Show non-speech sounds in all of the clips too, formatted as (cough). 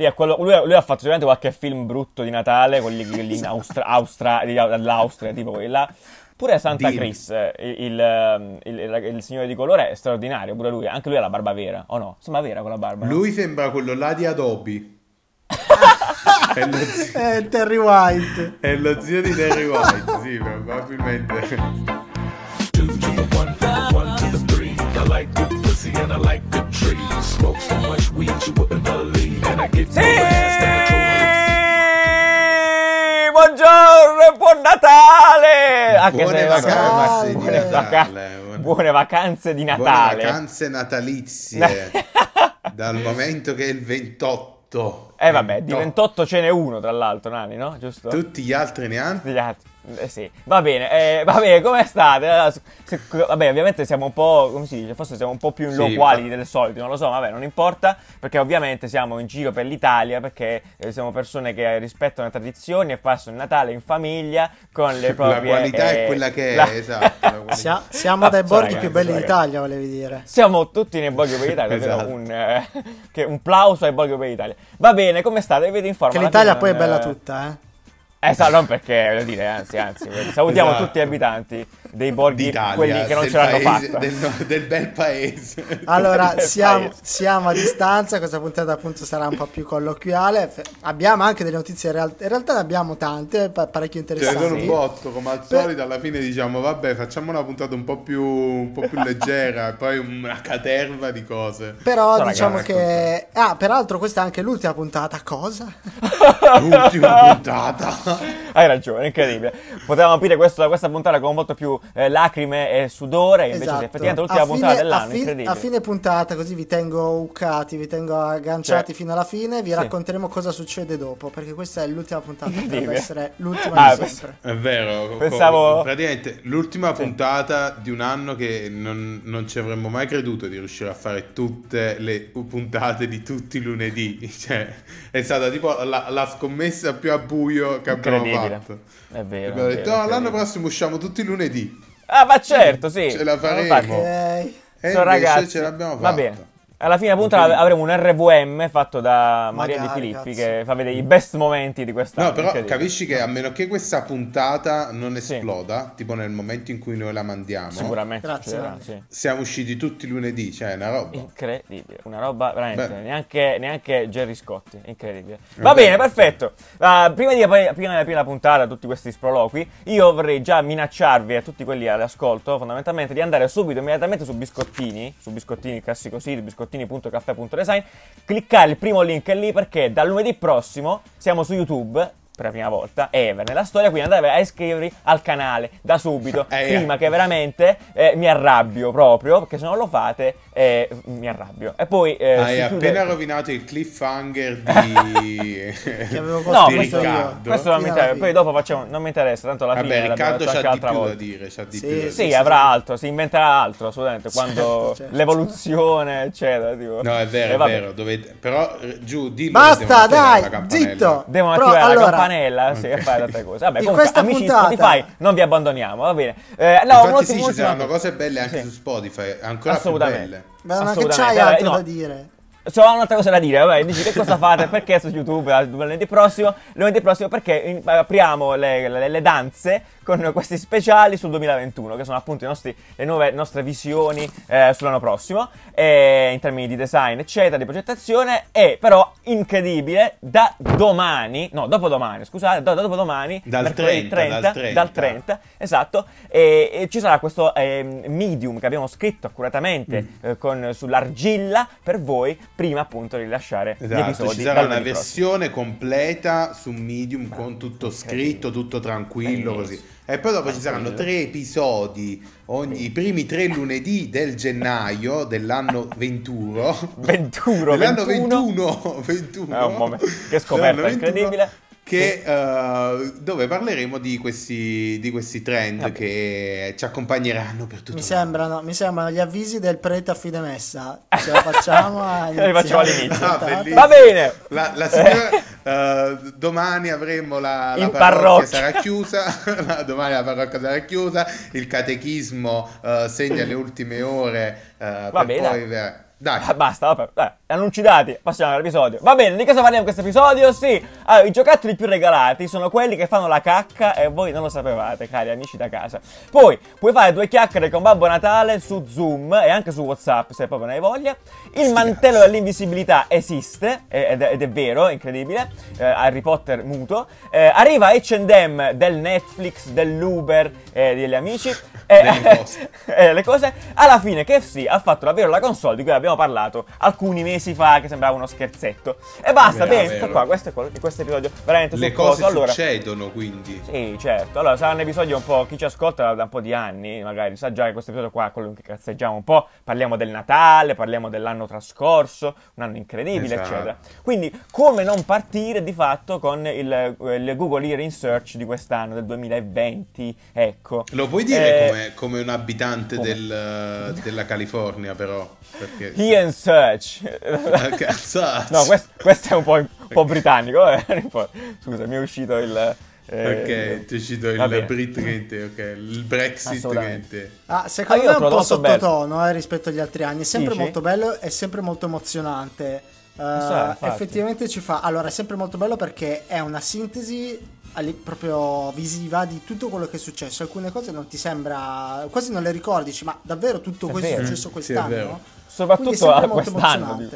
Lì quello, lui, lui, ha fatto sicuramente qualche film brutto di Natale, quelli, quelli in (laughs) Austra, Austra, dall'Austria, tipo quelli là. Pure Santa Dio. Chris, il, il, il, il, signore di colore, è straordinario, pure lui. Anche lui ha la barba vera, o no? Sembra vera con la barba. Lui no? sembra quello là di Adobe. (laughs) è, lo zio... è Terry White. È lo zio di Terry White, sì, probabilmente. Buongiorno, buon Natale! Anche buone, vacanze, buone, Natale, buone vacanze di Natale. Buone vacanze natalizie. (laughs) dal momento che è il 28. Eh vabbè, 28. di 28 ce n'è uno tra l'altro, Nani, no? Giusto? Tutti gli altri ne hanno? Tutti gli altri. Eh sì, va bene, eh, va bene, come state? Allora, se, vabbè, ovviamente siamo un po', come si dice, forse siamo un po' più illoquali sì, del solito, non lo so, vabbè, non importa, perché ovviamente siamo in giro per l'Italia, perché eh, siamo persone che rispettano le tradizioni e passano il Natale in famiglia con le proprie... La qualità eh, è quella che è, la... esatto. (laughs) Sia, siamo dai borghi più belli d'Italia, volevi dire. Siamo tutti nei borghi per l'Italia, esatto. un, eh, (laughs) un plauso ai borghi per l'Italia. Va bene, come state? In forma. Che l'Italia poi è bella tutta, eh. Esatto, non perché, voglio dire, anzi, anzi, salutiamo esatto. tutti gli abitanti dei borghi, D'Italia, quelli che non ce l'hanno fatta. Del, del, bel paese. Allora, bel siamo, paese. siamo, a distanza, questa puntata appunto sarà un po' più colloquiale. Abbiamo anche delle notizie, in realtà, in realtà ne abbiamo tante, parecchio interessanti. Ce ne sono un botto, come al solito, alla fine diciamo, vabbè, facciamo una puntata un po' più, un po più (laughs) leggera, e poi una caterva di cose. Però so, diciamo ragazzi, che... Ah, peraltro questa è anche l'ultima puntata, cosa? (laughs) L'ultima puntata. (laughs) Hai ragione, incredibile. Potevamo aprire questo, questa puntata con molto più eh, lacrime e sudore, invece esatto. effettivamente l'ultima fine, puntata dell'anno, a, fin, a fine puntata, così vi tengo uccati, vi tengo agganciati cioè, fino alla fine, vi sì. racconteremo cosa succede dopo, perché questa è l'ultima puntata, deve essere l'ultima ah, di sempre. È vero, pensavo... praticamente l'ultima sì. puntata di un anno che non, non ci avremmo mai creduto di riuscire a fare tutte le puntate di tutti i lunedì, (laughs) cioè è stata tipo la, la scommessa più a buio che abbiamo fatto. È vero. Abbiamo detto, no, l'anno prossimo usciamo tutti i lunedì. Ah, ma certo, sì. Ce la faremo. Ok. E Sono ragazzi. ce l'abbiamo fatta. Va bene. Alla fine appunto okay. avremo un RVM fatto da Maria Magari, Di Filippi cazzo. che fa vedere i best momenti di questa No, però capisci che a meno che questa puntata non esploda, sì. tipo nel momento in cui noi la mandiamo. Sicuramente. Grazie. Sì. Siamo usciti tutti lunedì, cioè è una roba. Incredibile, una roba veramente, neanche, neanche, Jerry Scotti, incredibile. Va bene, perfetto. Uh, prima di aprire la prima puntata, tutti questi sproloqui, io vorrei già minacciarvi a tutti quelli all'ascolto, fondamentalmente, di andare subito, immediatamente su Biscottini, su Biscottini, classico sito, Biscottini biscottini.caffè.design, cliccare il primo link lì perché dal lunedì prossimo siamo su YouTube per la prima volta ever nella storia, quindi andate a iscrivervi al canale da subito, (laughs) eh, prima che veramente eh, mi arrabbio proprio, perché se non lo fate eh, mi arrabbio. E poi eh, hai appena (laughs) rovinato il cliffhanger di, (laughs) no, di questo, Riccardo. questo non mi interessa, poi dopo facciamo, non mi interessa, tanto alla Vabbè, fine Riccardo c'ha di più volta. da dire, c'ha di sì, più sì, sì, avrà altro, si inventerà altro assolutamente, quando certo, certo. l'evoluzione eccetera, tipo. No, è vero, è vero, dovete... però giù, dillo Basta, dai, zitto! Devono attivare allora, la campanella, sì, e fare tante cose. Vabbè, comunque, amici puntata... Spotify, non vi abbandoniamo, va bene. Eh, no, Infatti sì, ci saranno cose belle anche su Spotify, ancora più belle. Ma che c'hai altro no. da dire? C'ho un'altra cosa da dire, vabbè, dici che cosa fate, perché su YouTube? Lunedì prossimo, lunedì prossimo perché apriamo le, le, le danze con questi speciali sul 2021, che sono appunto nostri, le nuove nostre visioni eh, sull'anno prossimo, eh, in termini di design, eccetera, di progettazione, e però incredibile, da domani, no, dopodomani, scusate, da, da dopodomani, dal 30, 30, dal 30, dal 30 esatto, e, e, ci sarà questo eh, medium che abbiamo scritto accuratamente mm. Eh, con, sull'argilla per voi, prima appunto di rilasciare esatto, gli episodi. Ci sarà una versione prossimo. completa su medium con tutto scritto, tutto tranquillo, così. E poi dopo ci saranno tre episodi ogni, i primi tre lunedì del gennaio dell'anno 21. 21, dell'anno 21. 21. È un momento. Che scoperta incredibile che, uh, dove parleremo di questi, di questi trend Vabbè. che ci accompagneranno per tutto mi sembrano, mi sembrano gli avvisi del prete a fine messa. Ce la facciamo (laughs) ce la facciamo all'inizio. Ah, va bene. La, la signora, uh, domani avremo la, la parrocchia sarà chiusa. (laughs) Domani la parrocchia sarà chiusa. Il catechismo uh, segna le ultime ore per bene. poi Dai. Ah, basta, vabbè, dai, annunci dati, passiamo all'episodio. Va bene, di cosa parliamo in questo episodio? Sì, allora, i giocattoli più regalati sono quelli che fanno la cacca e voi non lo sapevate, cari amici da casa. Poi, puoi fare due chiacchiere con Babbo Natale su Zoom e anche su WhatsApp, se proprio ne hai voglia. Il sì, mantello sì. dell'invisibilità esiste, ed è, ed è vero, incredibile, eh, Harry Potter muto. Eh, arriva H&M del Netflix, dell'Uber, eh, degli amici. Eh, eh, le cose. Alla fine KFC ha fatto davvero la console di cui abbiamo parlato alcuni mesi fa, che sembrava uno scherzetto. E basta, bene, questo qua, questo è quello, questo episodio veramente Le cose allora, succedono quindi. Sì, certo. Allora, sarà un episodio un po', chi ci ascolta da un po' di anni, magari sa già che questo episodio qua, quello che cazzeggiamo un po', parliamo del Natale, parliamo dell'anno trascorso, un anno incredibile, esatto. eccetera. Quindi, come non partire di fatto con il, il Google Ear Search di quest'anno, del 2020, ecco. Lo puoi dire eh, come come, come un abitante del, della California, però. Perché... Ian Search. (laughs) no, questo, questo, è un po', un po britannico. Eh? Scusa, mi è uscito il. Eh, ok, ti è uscito il Brit che ok, il Brexit che Ah, secondo ah, me è un po' sottotono eh, rispetto agli altri anni. È sempre Dici? molto bello e sempre molto emozionante. Uh, so, effettivamente ci fa. Allora, è sempre molto bello perché è una sintesi proprio visiva di tutto quello che è successo. Alcune cose non ti sembra, quasi non le ricordi, ma davvero tutto questo è, è successo quest'anno? Sì, Soprattutto a quest'anno.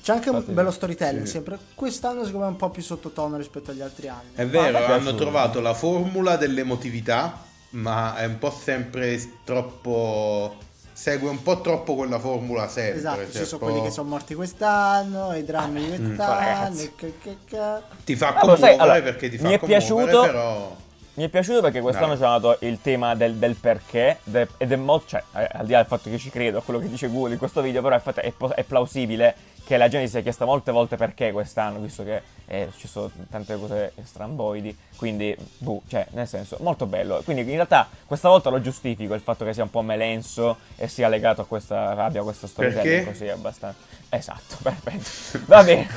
C'è anche un bello storytelling sì. sempre. Quest'anno secondo me è un po' più sottotono rispetto agli altri anni. È vero, hanno trovato la formula dell'emotività, ma è un po' sempre troppo segue un po' troppo quella formula sempre. Esatto, cioè ci sono po'... quelli che sono morti quest'anno, i drammi di mm. quest'anno. Mm, che, che, che... Ti fa commuovere sai, allora, perché ti fa mi è piaciuto, però... Mi è piaciuto perché quest'anno ci hanno dato il tema del, del perché ed è molto, cioè, eh, al di là del fatto che ci credo a quello che dice Google in questo video, però è, è, è plausibile che la gente si è chiesta molte volte perché quest'anno, visto che è successo tante cose stramboidi, quindi, buh, cioè, nel senso, molto bello. Quindi in realtà questa volta lo giustifico il fatto che sia un po' melenso e sia legato a questa, abbia questo storytelling così abbastanza... Esatto, (laughs) perfetto. Va bene. (laughs)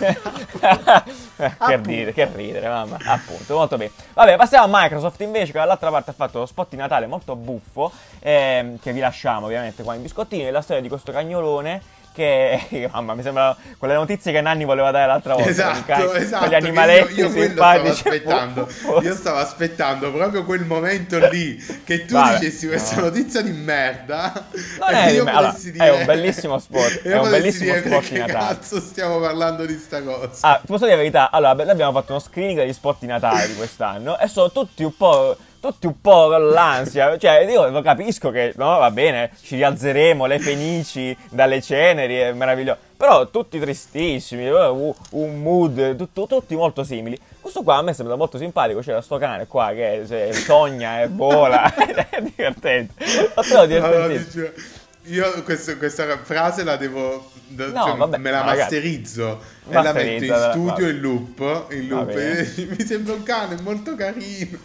che ridere, che ridere, mamma. Appunto, molto bene. Vabbè, passiamo a Microsoft invece, che dall'altra parte ha fatto lo spot di Natale molto buffo, ehm, che vi lasciamo ovviamente qua in biscottini, la storia di questo cagnolone che (laughs) mamma mi sembra quelle notizie che Nanni voleva dare l'altra volta esatto, con, esatto, gli animaletti io, io simpatici stavo aspettando. io stavo aspettando proprio quel momento lì che tu Vabbè, dicessi questa no. notizia di merda. Non è, (laughs) di me- allora, dire... è un bellissimo spot (laughs) è un bellissimo spot di Natale. cazzo stiamo parlando di sta cosa? Ah, posso dire la verità? Allora abbiamo fatto uno screening degli spot di Natale di quest'anno e sono tutti un po' tutti un po' con l'ansia. Cioè, io capisco che, no, va bene, ci rialzeremo le fenici dalle ceneri, è meraviglioso. Però tutti tristissimi, uh, un mood, tutto, tutti molto simili. Questo qua a me sembra molto simpatico, c'era sto cane qua che se, sogna e vola, (laughs) è divertente. Lo divertente. Io questo, questa frase la devo. No, cioè, vabbè, me la masterizzo e la metto in studio in loop. In loop e, (laughs) mi sembra un cane molto carino.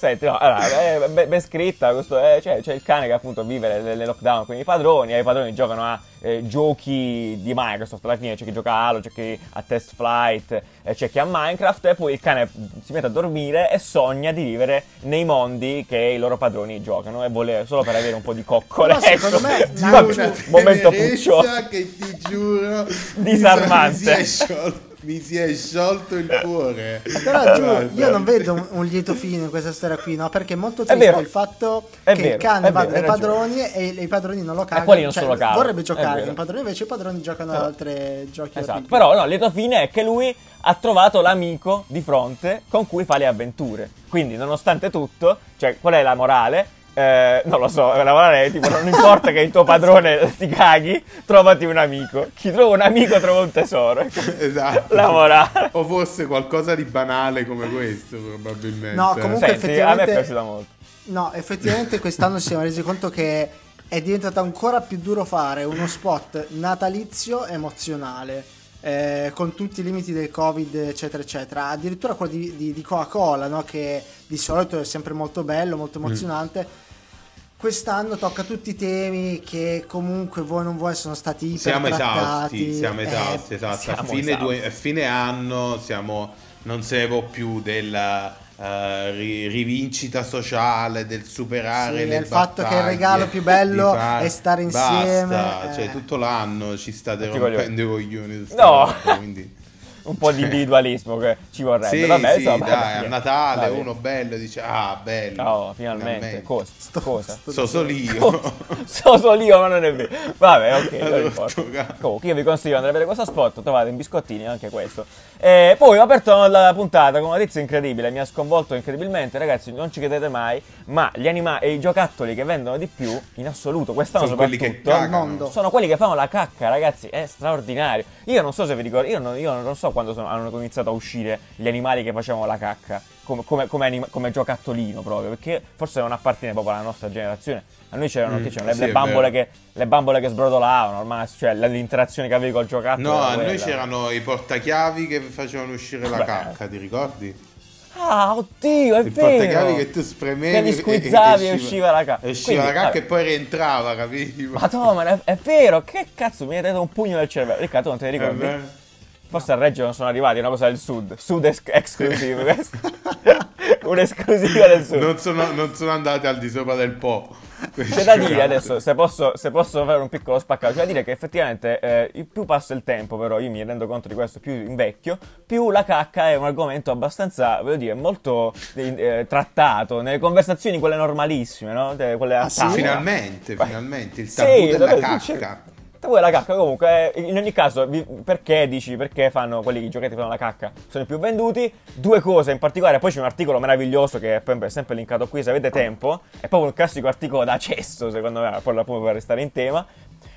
Senti, no, allora, è ben scritta. Questo è, cioè, c'è il cane che appunto vive nelle lockdown con i padroni. E i padroni giocano a eh, giochi di Microsoft. Alla fine c'è chi gioca a Halo, c'è chi a Test Flight, eh, c'è chi a Minecraft. E poi il cane si mette a dormire e sogna di vivere nei mondi che i loro padroni giocano. E vuole solo per avere un po' di coccole. (laughs) No, secondo ecco. me, (laughs) una momento puccioso. che ti giuro disarmante. Mi si è mi si è sciolto il cuore. Però giù, io non vedo un, un, lieto fine in questa storia qui, no? Perché è molto triste il fatto è che vero, il cane va dai padroni e i padroni non lo cagano. E quelli non cioè, lo cagano. Vorrebbe giocare con i padroni, invece i padroni giocano ad altri giochi. Esatto. Però no, il lieto fine è che lui ha trovato l'amico di fronte con cui fa le avventure. Quindi, nonostante tutto, cioè, qual è la morale? Eh, non lo so, lavorare tipo non importa che il tuo padrone ti caghi, trovati un amico. Chi trova un amico trova un tesoro. Esatto. Lavorare. O forse qualcosa di banale come questo, probabilmente. No, comunque Senti, effettivamente... a me è piaciuto molto. No, effettivamente quest'anno ci siamo resi conto che è diventato ancora più duro fare uno spot natalizio emozionale. Eh, con tutti i limiti del covid eccetera eccetera addirittura quello di, di, di Coca-Cola no? che di solito è sempre molto bello molto mm. emozionante mm. quest'anno tocca tutti i temi che comunque voi non vuoi sono stati iper siamo esausti siamo esausti eh, esatto. Siamo a fine, due, a fine anno siamo non se ne può più della Uh, rivincita sociale del superare sì, le il fatto che il regalo più bello far... è stare insieme basta, eh. cioè tutto l'anno ci state rompendo i coglioni no quindi (laughs) un po' di individualismo che ci vorrebbe. Sì, Vabbè, sì, insomma, dai, a Natale vabbè. uno bello dice ah bello. Oh, finalmente. finalmente. Cosa? Sto, Cosa? So solio. so solio, ma non è vero. Vabbè, ok. (laughs) Comunque io vi consiglio di andare a vedere questo spot, trovate in biscottini anche questo. E poi ho aperto la puntata con una notizia incredibile, mi ha sconvolto incredibilmente, ragazzi, non ci credete mai, ma gli animali e i giocattoli che vendono di più in assoluto quest'anno sono soprattutto al mondo sono quelli che fanno la cacca, ragazzi, è straordinario. Io non so se vi ricordo, io non, io non so quando sono, hanno iniziato a uscire gli animali che facevano la cacca come, come, come, anima, come giocattolino proprio, perché forse non appartiene proprio alla nostra generazione. A noi c'erano, mm, c'erano sì, le, bambole che, le, bambole che, sbrodolavano, ormai, cioè l'interazione che avevi col giocattolo. No, a noi c'erano i portachiavi che facevano uscire la cacca, ti ricordi? Ah, oddio, è il vero! Che tu spremevi che squizzavi e, e, usciva la cacca. Usciva Quindi, la cacca e poi rientrava, capito? Ma no, è, è, vero, che cazzo mi hai dato un pugno nel cervello. Riccardo, non te ne ricordi? Eh Forse a Reggio non sono arrivati, è una cosa del sud. Sud exclusive (laughs) questa. (laughs) Un'esclusiva del sud. Non sono, non sono andati al di sopra del Po. (laughs) C'è da dire adesso, se posso, se posso, fare un piccolo spaccato, c'è da dire che effettivamente eh, più passa il tempo, però io mi rendo conto di questo, più invecchio, più la cacca è un argomento abbastanza, voglio dire, molto eh, trattato nelle conversazioni quelle normalissime, no? Quelle ah, sì? Finalmente, finalmente, il tabù sì, della cacca. Te vuoi la cacca? Comunque, eh, in ogni caso, perché dici perché fanno quelli i giochetti fanno la cacca? Sono i più venduti, due cose in particolare, poi c'è un articolo meraviglioso che è sempre linkato qui se avete tempo, è proprio un classico articolo da cesso secondo me, poi appunto per restare in tema,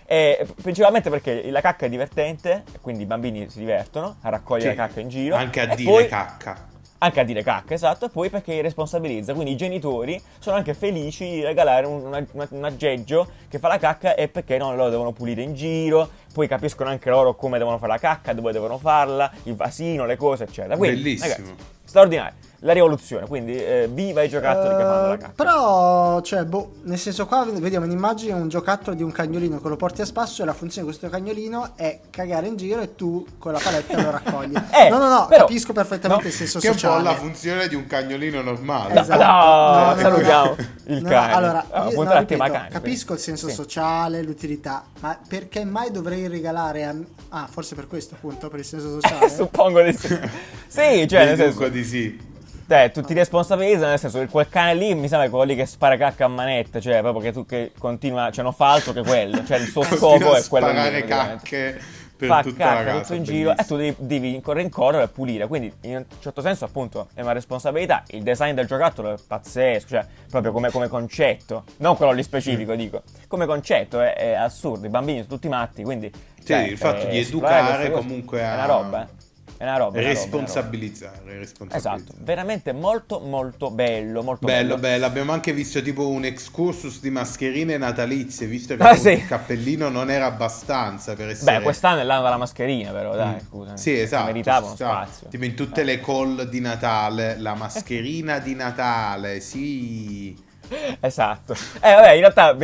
e principalmente perché la cacca è divertente, quindi i bambini si divertono a raccogliere sì, la cacca in giro. Anche a dire poi, cacca anche a dire cacca, esatto, e poi perché responsabilizza. Quindi i genitori sono anche felici di regalare un, una, un aggeggio che fa la cacca e perché non lo devono pulire in giro, poi capiscono anche loro come devono fare la cacca, dove devono farla, il vasino, le cose, eccetera. Quindi, Bellissimo. Ragazzi, straordinario la rivoluzione, quindi eh, viva i giocattoli uh, che fanno la cacca. Però, cioè, boh, nel senso qua vediamo un'immagine, un giocattolo di un cagnolino che lo porti a spasso e la funzione di questo cagnolino è cagare in giro e tu con la paletta lo raccogli. (laughs) eh, no, no, no, però, capisco perfettamente no, il senso che sociale. Che è un po' la funzione di un cagnolino normale. Esatto. No, no, salutiamo il cane. allora, oh, io, no, ripeto, cane, capisco il senso sì. sociale, l'utilità, ma perché mai dovrei regalare a... Ah, forse per questo appunto, per il senso sociale? (laughs) Suppongo di sì. (laughs) sì, cioè, nel senso... di sì. Cioè, tu ti responsabilizzi nel senso che quel cane lì mi sembra quello lì che spara cacca a manette, cioè proprio che tu che continua, cioè non fa altro che quello, cioè il suo scopo è quello di sparare cacche per fa tutta cacca casa, tutto in giro e tu devi, devi rincorrere e pulire, quindi in un certo senso appunto è una responsabilità, il design del giocattolo è pazzesco, cioè proprio come, come concetto, non quello lì specifico dico, come concetto è, è assurdo, i bambini sono tutti matti, quindi... Sì, cioè, il fatto di educare comunque a... È una roba, eh è una roba. Responsabilizzare, una roba. responsabilizzare. Esatto, veramente molto molto bello, molto bello. Bello, bello. Abbiamo anche visto tipo un excursus di mascherine natalizie, visto che ah, sì. il cappellino non era abbastanza per essere... Beh, quest'anno è l'anno della mascherina però, dai, mm. scusa. Sì, esatto. Meritava uno spazio. Tipo in tutte le call di Natale, la mascherina di Natale, sì... (laughs) Esatto. Eh, vabbè, in realtà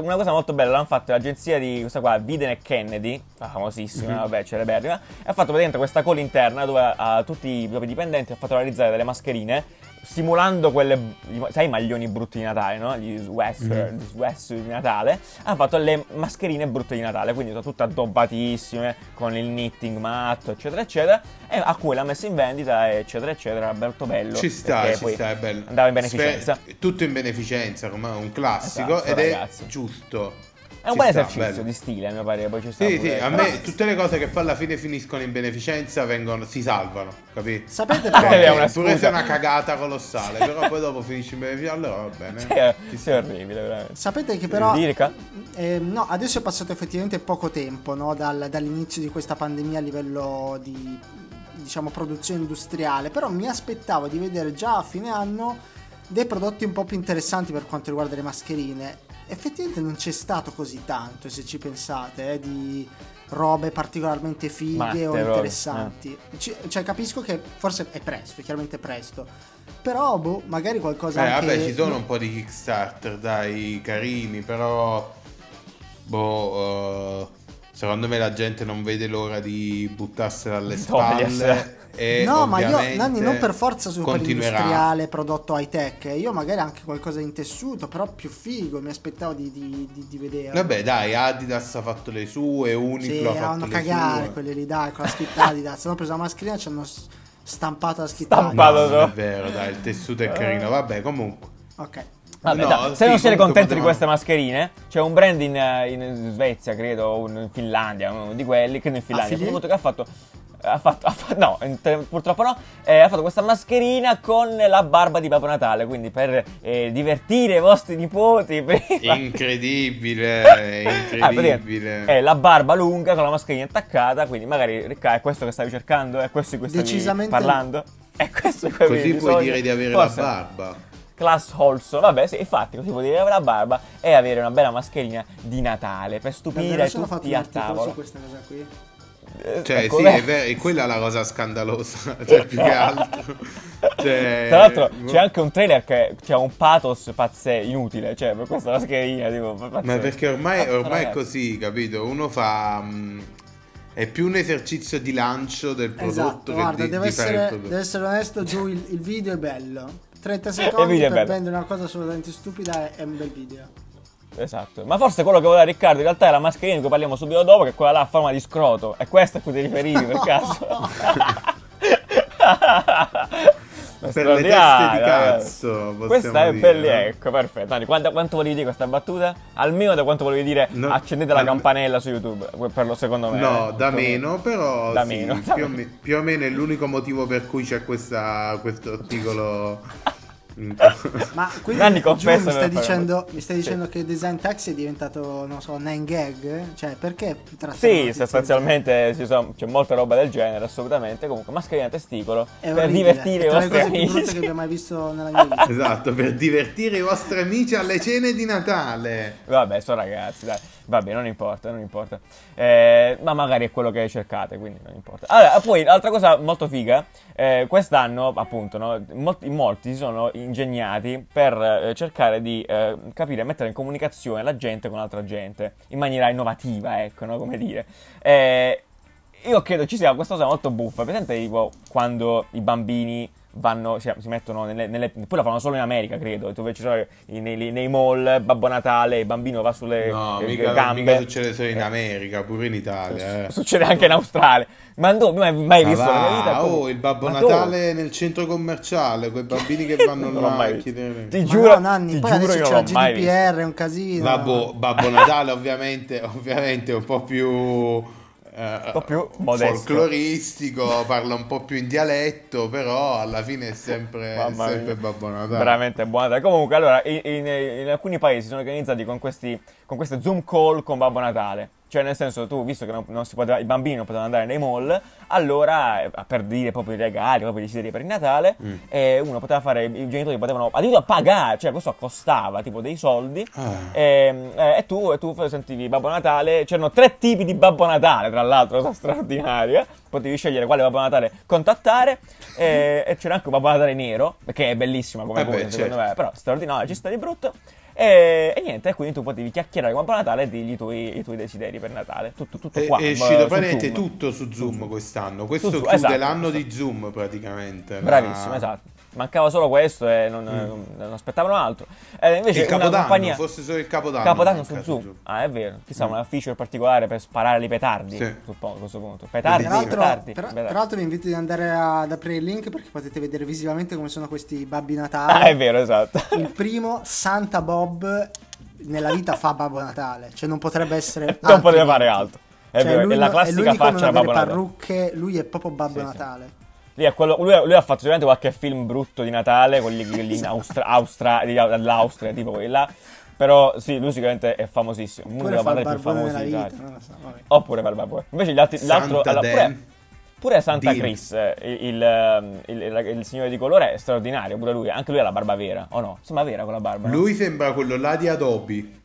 una cosa molto bella l'hanno fatto l'agenzia di questa qua, Biden e Kennedy, famosissima, mm-hmm. vabbè, celeberrima, e ha fatto praticamente questa call interna dove a tutti i propri dipendenti ha fatto realizzare delle mascherine simulando quelle, sai i maglioni brutti di Natale, no? Gli sweater, mm-hmm. sweater di Natale, hanno fatto le mascherine brutte di Natale, quindi sono tutte addobbatissime, con il knitting matto, eccetera, eccetera, e a cui l'ha messa in vendita, eccetera, eccetera, molto bello. Ci sta, ci sta, è bello. Andava in beneficenza. Spe- tutto in beneficenza, come un classico, esatto, ed ragazzi. è giusto. È un buon esercizio bello. di stile, a mio parere. Poi ci sta sì, sì, a me tutte le cose che poi alla fine finiscono in beneficenza vengono, si salvano, capito? Sapete perché? È una pure se è una cagata colossale, (laughs) però poi dopo finisce in beneficenza, allora va bene. Sì, sì, è orribile, veramente. Sapete che però... Eh, no, adesso è passato effettivamente poco tempo, no? Dal, dall'inizio di questa pandemia a livello di, diciamo, produzione industriale, però mi aspettavo di vedere già a fine anno dei prodotti un po' più interessanti per quanto riguarda le mascherine effettivamente non c'è stato così tanto, se ci pensate, eh, di robe particolarmente fighe Matte, o interessanti. Eh. C- cioè, capisco che forse è presto, chiaramente presto. Però, boh, magari qualcosa eh, anche... vabbè, ci sono un po' di Kickstarter, dai, carini, però... Boh... Uh secondo me la gente non vede l'ora di buttarsela alle spalle. E (laughs) no, ma io, Nanni, non per forza super industriale, prodotto high tech. Io magari anche qualcosa in tessuto, però più figo. Mi aspettavo di, di, di, di vedere. Vabbè, dai, Adidas ha fatto le sue, Uniqlo sì, ha fatto le cagare sue. quelli lì, dai, con la scritta (laughs) Adidas. Hanno preso la mascherina e ci hanno stampato la scritta Stampato, Adidas. No, è vero, dai, il tessuto è carino. Vabbè, comunque. Ok. Vabbè, No, sì, se non siete contenti di queste mascherine, c'è un brand in, eh, in Svezia, credo, o in Finlandia, uno di quelli, credo in Finlandia, Affiliate? appunto, che ha fatto... Ha fatto, ha fatto- no, purtroppo no. eh, ha fatto questa mascherina con la barba di Babbo Natale. Quindi per eh, divertire i vostri nipoti. (laughs) prima- Incredibile, Ah, incredibile. È la barba lunga con la mascherina attaccata. Quindi, magari, Ricca, è questo che stavi cercando? È questo di cui stavi parlando? È questo di cui Così puoi bisogno? dire di avere Forse. la barba. Class Holso, vabbè, sì, infatti, così vuol dire avere la barba e avere una bella mascherina di Natale per stupire tutti a tavola. su questa cosa qui. Eh, Cioè, ecco, sì, beh. è vero, e quella è la cosa scandalosa, (laughs) cioè, più che altro. Cioè, Tra l'altro boh. c'è anche un trailer che c'è un pathos pazze inutile, cioè per questa mascherina, tipo, pazzesco. Ma perché ormai, ormai è così, capito? Uno fa... mh, è più un esercizio di lancio del prodotto Esatto, che guarda, di, devo, di fare il essere, prodotto. devo essere onesto, giù il, il video è bello. 30 Il secondi per bello. vendere una cosa assolutamente stupida è, è un bel video. Esatto, ma forse quello che voleva Riccardo in realtà è la mascherina di cui parliamo subito dopo, che è quella là a forma di scroto. È questa a cui ti riferivi per (laughs) caso? (laughs) Per le teste di Straordinario, cazzo, Questa è bella, eh. ecco, perfetto. Dani, quanto, quanto volevi dire questa battuta? Almeno da quanto volevi dire No, accendete la da- campanella su YouTube, per lo secondo me. No, eh. da meno, però Da sì, meno, (laughs) da più, o meno. me- più o meno è l'unico motivo per cui c'è questa, questo articolo. (laughs) (laughs) Ma quindi Nanni giù confessa mi stai dicendo, mi stai Sì. dicendo che Design Taxi è diventato, non so, 9 gag? Cioè, perché Sì, sostanzialmente ci sono- c'è molta roba del genere, assolutamente. Comunque, mascherina a testicolo È per orribile, divertire i vostri cose più brutte che amici. abbia mai visto nella mia vita. esatto, per divertire i vostri amici alle cene di Natale. Vabbè, sono ragazzi, dai. Vabbè, non importa, non importa. Eh, ma magari è quello che cercate, quindi non importa. Allora, poi, altra cosa molto figa, eh, quest'anno, appunto, no, molti, molti si sono ingegnati per eh, cercare di eh, capire, mettere in comunicazione la gente con l'altra gente, in maniera innovativa, ecco, no, come dire. Eh, io credo ci sia questa cosa molto buffa. Presente tipo quando i bambini vanno, si, si mettono nelle, nelle- Poi la fanno solo in America, credo. Dove ci sono nei, nei mall, Babbo Natale, il bambino va sulle No, eh, mica, gambe. mica succede solo in Eh, America, pure in Italia. Eh. Succede anche in Australia. Ma non mai, mai Ma visto va, nella vita. oh, come- il Babbo Ma dove? Natale nel centro commerciale, quei bambini che (laughs) vanno là mai a chiedere. Ti Ma giuro, no, Nanni, ti poi giuro adesso c'è non la. GDPR, è un casino. Babbo, Babbo Natale ovviamente, ovviamente è un po' più, Un po' più modesto. folcloristico, parla un po' più in dialetto, però alla fine è sempre, sempre. Babbo Natale. Veramente buona. Natale. Comunque, allora, in, in- in alcuni paesi sono organizzati con, questi, con queste Zoom call con Babbo Natale. Cioè, nel senso, tu, visto che non, non si poteva, i bambini non potevano andare nei mall, allora, eh, per dire proprio i regali, proprio i desideri per il Natale, Mm. eh, uno poteva fare, i genitori potevano addirittura pagare, cioè questo costava tipo dei soldi. Ah. E, eh, e tu, e tu sentivi Babbo Natale. C'erano tre tipi di Babbo Natale, tra l'altro, cosa straordinaria. Potevi scegliere quale Babbo Natale contattare. E, e c'era anche un Babbo Natale nero, che è bellissima come Eh voce, secondo certo. me, però straordinario, ci sta di brutto. E, e niente, quindi tu potevi chiacchierare con Babbo Natale e dirgli i tuoi, i tuoi desideri per Natale. Tutto, tutto qua. è eh, uscito praticamente tutto su Zoom quest'anno. Questo Su chiude esatto, l'anno questo. di Zoom praticamente. La- Bravissimo, esatto. Mancava solo questo e non, non aspettavano altro. E invece Mm. Il una Capodanno, compagnia... forse solo il Capodanno. Capodanno su Zoom. Ah, è vero. Chissà, una feature particolare per sparare i petardi. Sì. Suppongo a questo punto. Petardi, Tra l'altro, petardi. tra, petardi. tra l'altro vi invito ad andare ad aprire il link perché potete vedere visivamente come sono questi babbi Natale. Ah, è vero, esatto. Il primo, Santa Bob, nella vita fa Babbo Natale. Cioè non potrebbe essere... (laughs) non poteva fare altro. È Cioè, vero, lui è la classica non faccia avere Babbo Natale. parrucche, lui è proprio Babbo Sì, sì. Natale. È quello- lui, lui ha fatto sicuramente qualche film brutto di Natale, quelli, quelli in Austra, Austra- dall'Austria, tipo quelli là. Però sì, lui sicuramente è famosissimo. Uno il Natale più nella d'Italia. vita, non lo so. Oppure per babbo. Invece gli altri, l'altro, allora, pure, pure Santa Dio. Chris, eh, il, il, il- il- il signore di colore è straordinario, pure lui, anche lui ha la barba vera, o no? Sembra vera con la barba, no? Lui sembra quello là di Adobe.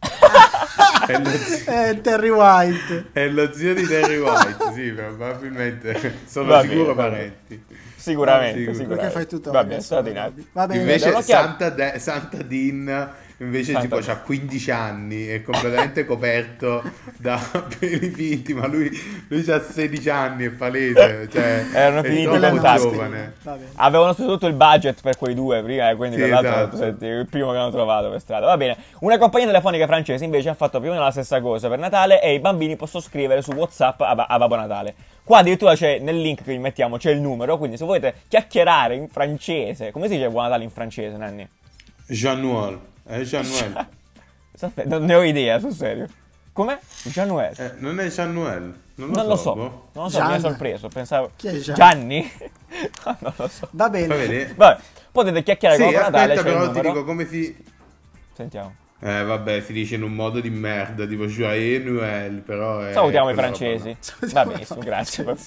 È, lo (laughs) zio, Eh, Terry White. è lo zio di Terry White, sì, probabilmente. Sono Va sicuro bene, parenti. Sicuramente, sicuramente. Perché fai tutto Va bene, adesso, straordinario. Va bene. Invece. Santa, De- Santa Dean invece tipo ha 15 anni, è completamente coperto (laughs) da peli finti, ma lui, lui ha 16 anni, è palese, cioè (laughs) erano finiti giovane. Avevano tutto il budget per quei due prima, e quindi sì, tra l'altro esatto. il primo che hanno trovato per strada. Va bene, una compagnia telefonica francese invece ha fatto più o meno la stessa cosa per Natale e i bambini possono scrivere su WhatsApp a, a Babbo Natale. Qua addirittura c'è nel link che vi mettiamo c'è il numero, quindi se volete chiacchierare in francese, come si dice Buon Natale in francese, Nanni? Jean-Noël. È Jean-Noël. (laughs) non ne ho idea, sul serio. Com'è? Jean-Noël. Eh, non è Jean-Noël. Non lo, non so. lo so. Non lo so, Gian. mi ha sorpreso. Pensavo... Chi è Gian? Gianni? (laughs) non lo so. Va bene. Va bene. Vabbè, potete chiacchierare sì, con Natale. Aspetta, però ti dico come si... Sentiamo. Eh vabbè, si dice in un modo di merda, tipo Joyeux Noël, però è Salutiamo i francesi. Va benissimo, grazie. Per...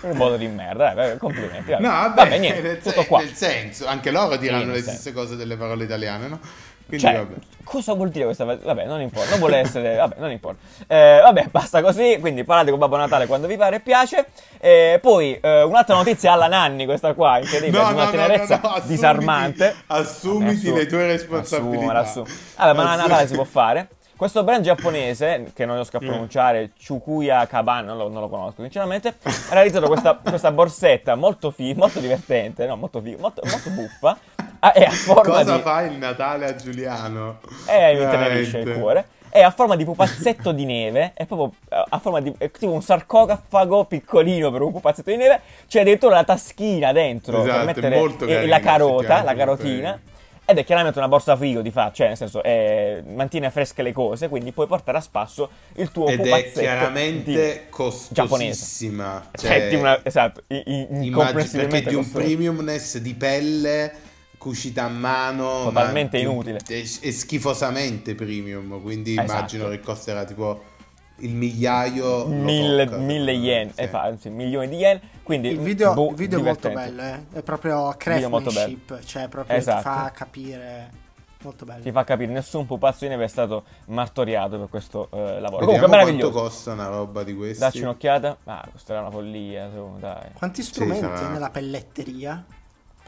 un modo di merda, eh, complimenti. Vabbè. No, vabbè, vabbè niente, nel, tutto qua. nel senso, anche loro diranno le stesse cose delle parole italiane, no? Quindi, cioè, vabbè. cosa vuol dire questa Vabbè, non importa, non vuole essere... (laughs) vabbè, non importa. Eh, vabbè, basta così, quindi parlate con Babbo Natale quando vi pare e piace. Eh, poi, eh, un'altra notizia alla Nanni, questa qua, incredibile, no, di una no, tenerezza no, assumiti, disarmante. Assumiti vabbè, le tue responsabilità. Assumo, Allora, ma a Natale si può fare. Questo brand giapponese, che non riesco a mm. pronunciare, Chukuya Kaban, non lo, non lo conosco sinceramente, ha realizzato questa, (laughs) questa borsetta molto, fi- molto divertente, no, molto, fi- molto, molto buffa, Ah, è a forma Cosa di... fa il Natale a Giuliano? Eh, mi intenerisce il cuore. È a forma di pupazzetto di neve, è proprio eh, a forma di... è tipo un sarcofago piccolino per un pupazzetto di neve, c'è addirittura la taschina dentro esatto, per mettere e, la carota, la carotina. Ed è chiaramente una borsa frigo di fa, cioè nel senso è, mantiene fresche le cose, quindi puoi portare a spasso il tuo Ed è chiaramente costosissima. Cioè, cioè una, esatto, immagino perché di un premiumness di pelle cucita a mano totalmente inutile e, schifosamente premium quindi esatto. immagino che costerà tipo il migliaio mille, tocca, mille yen sì. eh, fa, anzi, milioni di yen quindi il video, boh, il video è molto bello eh? è proprio craftsmanship cioè proprio esatto. ti fa capire molto bello. Ti fa capire, nessun pupazzo di neve è stato martoriato per questo eh, lavoro. Vediamo Comunque, meraviglioso. quanto costa una roba di questi? Dacci un'occhiata. Ah, costerà una follia, secondo, dai. Quanti strumenti sì, sarà... nella pelletteria?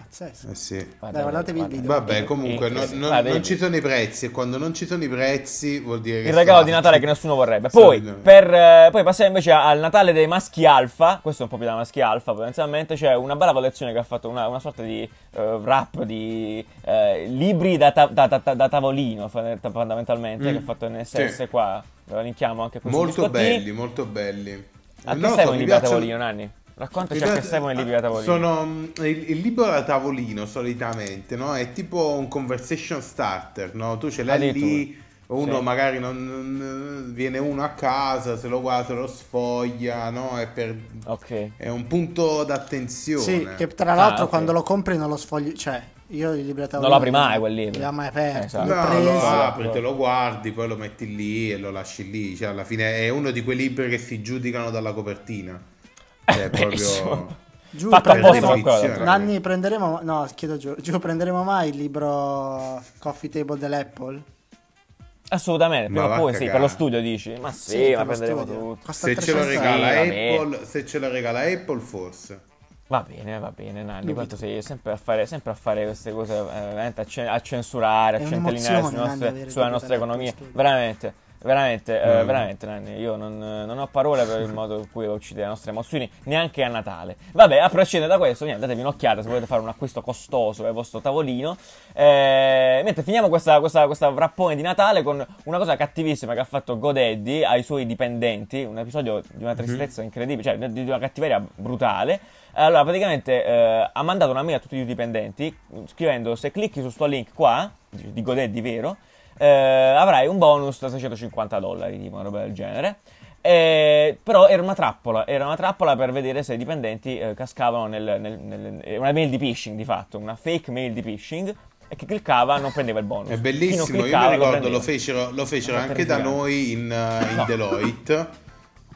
Pazzesco. Eh sì. Dai, guardatevi il video. Vabbè, comunque non, non, non, ci sono i prezzi e quando non ci sono i prezzi vuol dire che... Il regalo di Natale (laughs) che nessuno vorrebbe. Poi, per, eh, poi passiamo invece al Natale dei maschi alfa, questo è un po' più da maschi alfa potenzialmente, c'è una bella collezione che ha fatto una, una sorta di uh, wrap di uh, libri da, ta- da, da, da, tavolino fondamentalmente, mm. che ha fatto NSS sì. qua, lo linkiamo anche qui Molto belli, molto belli. A che no, servono i libri da tavolino, Nanni? Raccontaci a che servono i libri da tavolino. Sono, mm, il, il, libro da tavolino solitamente no? è tipo un conversation starter, no? tu ce l'hai lì, uno sì. magari non, non, viene uno a casa, se lo guarda, lo sfoglia, no? è, per, okay. è un punto d'attenzione. Sì, che tra l'altro ah, okay. quando lo compri non lo sfogli, cioè io il libro da tavolino non lo apri mai quel libro. Non mai aperto. Esatto. No, lo apri, te lo guardi, poi lo metti lì e lo lasci lì. Cioè, alla fine è uno di quei libri che si giudicano dalla copertina. È (laughs) proprio... Giù, prenderemo, Nanni, prenderemo, no, chiedo giù, giù, prenderemo mai il libro Coffee Table dell'Apple? Assolutamente, prima o poi sì, per lo studio dici, ma sì, sì ma prenderemo studio. tutto. Se ce, lo regala Apple, se ce lo regala Apple, forse. Va bene, va bene, Nanni, quanto sei sempre a fare, sempre a fare queste cose, eh, a, a censurare, a centellinare sulla nostra economia, veramente. Veramente, mm. eh, veramente, Nanni, io non, non, ho parole per il modo in cui uccide le nostre emozioni, neanche a Natale. Vabbè, a prescindere da questo, niente, datevi un'occhiata se volete fare un acquisto costoso per il vostro tavolino. Eh, mentre finiamo questa, questa, questa wrappone di Natale con una cosa cattivissima che ha fatto Godeddy ai suoi dipendenti, un episodio di una tristezza mm. incredibile, cioè di una cattiveria brutale. Allora, praticamente eh, ha mandato una mail a tutti i dipendenti scrivendo se clicchi su sto link qua, di Godeddy vero, eh, avrai un bonus da 650 dollari, tipo una roba del genere. Eh, però era una trappola, era una trappola per vedere se i dipendenti eh, cascavano nel, nel, nel, una mail di phishing di fatto, una fake mail di phishing e chi cliccava non prendeva il bonus. È bellissimo, io mi ricordo lo, fecero, lo fecero anche da noi in, in no. Deloitte.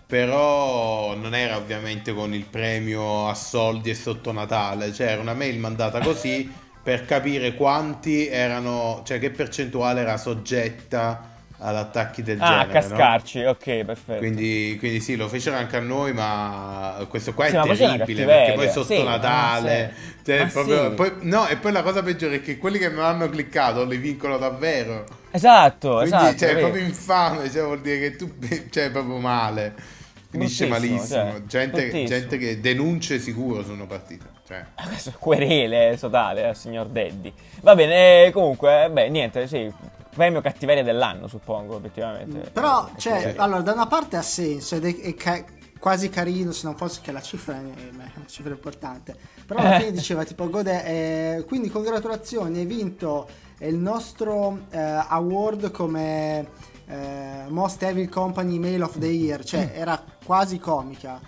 Però non era ovviamente con il premio a soldi e sotto Natale, cioè era una mail mandata così per capire quanti erano, cioè che percentuale era soggetta ad attacchi del ah, genere. Ah, cascarci, no? ok, perfetto. Quindi, quindi, sì, lo fecero anche a noi, ma questo qua sì, è terribile perché poi sotto sì, Natale. Cioè, proprio, sì. poi, no, e poi la cosa peggiore è che quelli che non hanno cliccato li vincono davvero. Esatto, quindi, esatto. Cioè, è proprio infame, cioè, vuol dire che tu (laughs) cioè, proprio male. Finisce malissimo. Cioè, gente, gente, che denunce sicuro sono partite. Cioè. (laughs) Questo querele totale al signor Daddy. Va bene, eh, comunque, beh, niente, sì, premio cattiveria dell'anno, suppongo, obiettivamente. Però, cioè, allora, da una parte ha senso ed è, è ca- quasi carino, se non fosse che la cifra è, è una cifra importante. Però alla (laughs) fine diceva, tipo, Gode, eh, quindi congratulazioni, hai vinto il nostro eh, award come... Eh, Most Evil Company Mail of the Year, cioè mm. era quasi comica.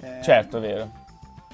Eh, certo, vero.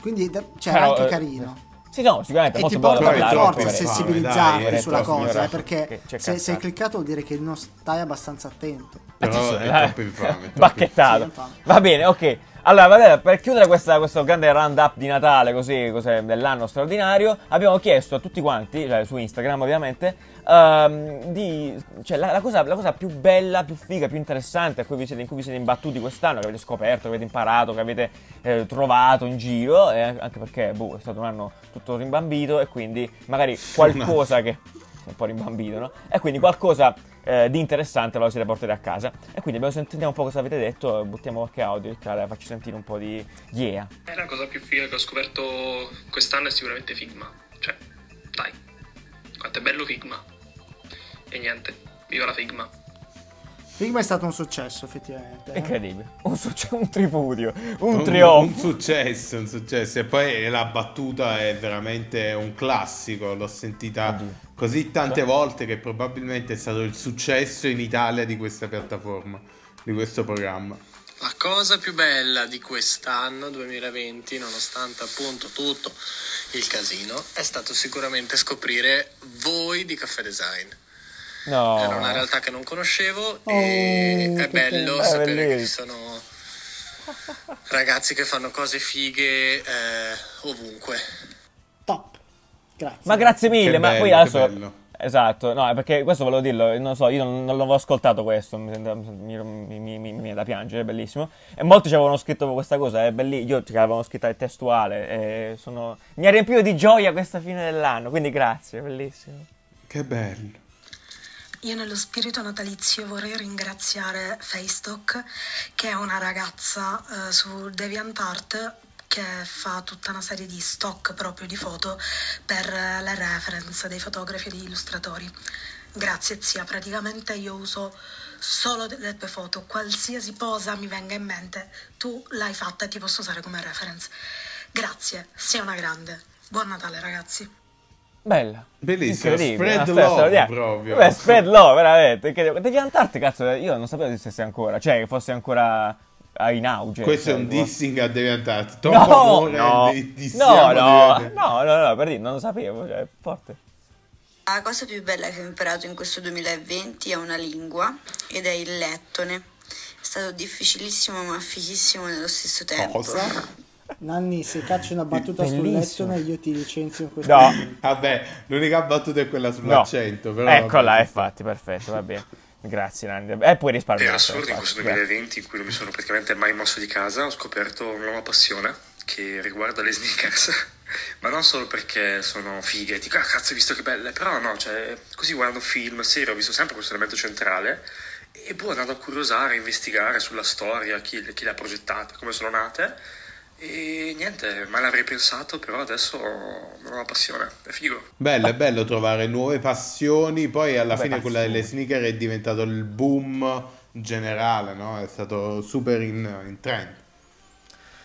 Quindi cioè, Però, anche eh, carino. Sì, no, sicuramente. E molto ti porta per forza a sensibilizzare sulla cosa, eh, perché se, se hai cliccato vuol dire che non stai abbastanza attento. Però è troppo infame. Bacchettato. Va bene, ok. Allora, vabbè, per chiudere questa, questo grande round-up di Natale, così, così, dell'anno straordinario, abbiamo chiesto a tutti quanti, cioè su Instagram ovviamente, um, di, cioè, la, la, cosa, la, cosa, più bella, più figa, più interessante cui siete, in cui vi siete imbattuti quest'anno, che avete scoperto, che avete imparato, che avete eh, trovato in giro, e anche perché boh, è stato un anno tutto rimbambito e quindi magari qualcosa che un po' rimbambito, no? E quindi qualcosa eh, di interessante lo siete portati a casa. E quindi abbiamo sentito un po' cosa avete detto, buttiamo qualche audio, cara, facci sentire un po' di yeah. È la cosa più figa che ho scoperto quest'anno è sicuramente Figma. Cioè, dai, quanto è bello Figma. E niente, viva la Figma. Figma è stato un successo, effettivamente. Eh? Incredibile. Un, succe- un tripudio, un, un trionfo. Un successo, un successo. E poi la battuta è veramente un classico. L'ho sentita Oddio. così tante cioè. volte che probabilmente è stato il successo in Italia di questa piattaforma, di questo programma. La cosa più bella di quest'anno 2020, nonostante appunto tutto il casino, è stato sicuramente scoprire voi di Caffè Design No. Era una realtà che non conoscevo oh, e è bello è sapere bellissimo. che ci sono ragazzi che fanno cose fighe eh, ovunque. Top. Grazie. Ma grazie mille, che ma bello, poi adesso... Esatto, no, perché questo volevo dirlo, non so, io non, non l'avevo ascoltato questo, mi viene da piangere, è bellissimo. E molti ci avevano scritto questa cosa, è bellissimo, io ci avevano scritto il testuale, e sono... mi ha riempito di gioia questa fine dell'anno, quindi grazie, bellissimo. Che bello. Io nello spirito natalizio vorrei ringraziare Facestock, che è una ragazza eh, su DeviantArt che fa tutta una serie di stock proprio di foto per eh, le reference dei fotografi e degli illustratori. Grazie zia, praticamente io uso solo le tue foto, qualsiasi posa mi venga in mente, tu l'hai fatta e ti posso usare come reference. Grazie, sei una grande. Buon Natale ragazzi. Bella. Bellissima. Spread love proprio. Beh, spread love, veramente. Devi andarti, cazzo. Io non sapevo esistesse ancora. Cioè, che fosse ancora in auge. Questo cioè, è un dissing a Deviantart. Troppo no, amore no, di, no, no, no, no, no, per dire, non lo sapevo. Cioè, forte. La cosa più bella che ho imparato in questo 2020 è una lingua ed è il lettone. È stato difficilissimo ma fighissimo nello stesso tempo. Cosa? Nanni, se cacci una battuta sul lettone io ti licenzio in questo no. momento. Vabbè, l'unica battuta è quella sull'accento. No. Però Eccola, infatti, perfetto, va bene. Grazie Nanni. E eh, puoi risparmiare. È assurdo in questo 2020 in cui non mi sono praticamente mai mosso di casa, ho scoperto una nuova passione che riguarda le sneakers. (laughs) Ma non solo perché sono fighe, dico, ah cazzo, hai visto che belle, però no, cioè, così guardando film, serie, ho visto sempre questo elemento centrale e poi andando a curiosare, a investigare sulla storia, chi, chi le ha progettate, come sono nate e niente, mai l'avrei pensato, però adesso ho una nuova passione, è figo. Bello, è bello trovare nuove passioni, poi alla Beh, fine quella delle sneaker è diventato il boom generale, no? È stato super in, in trend.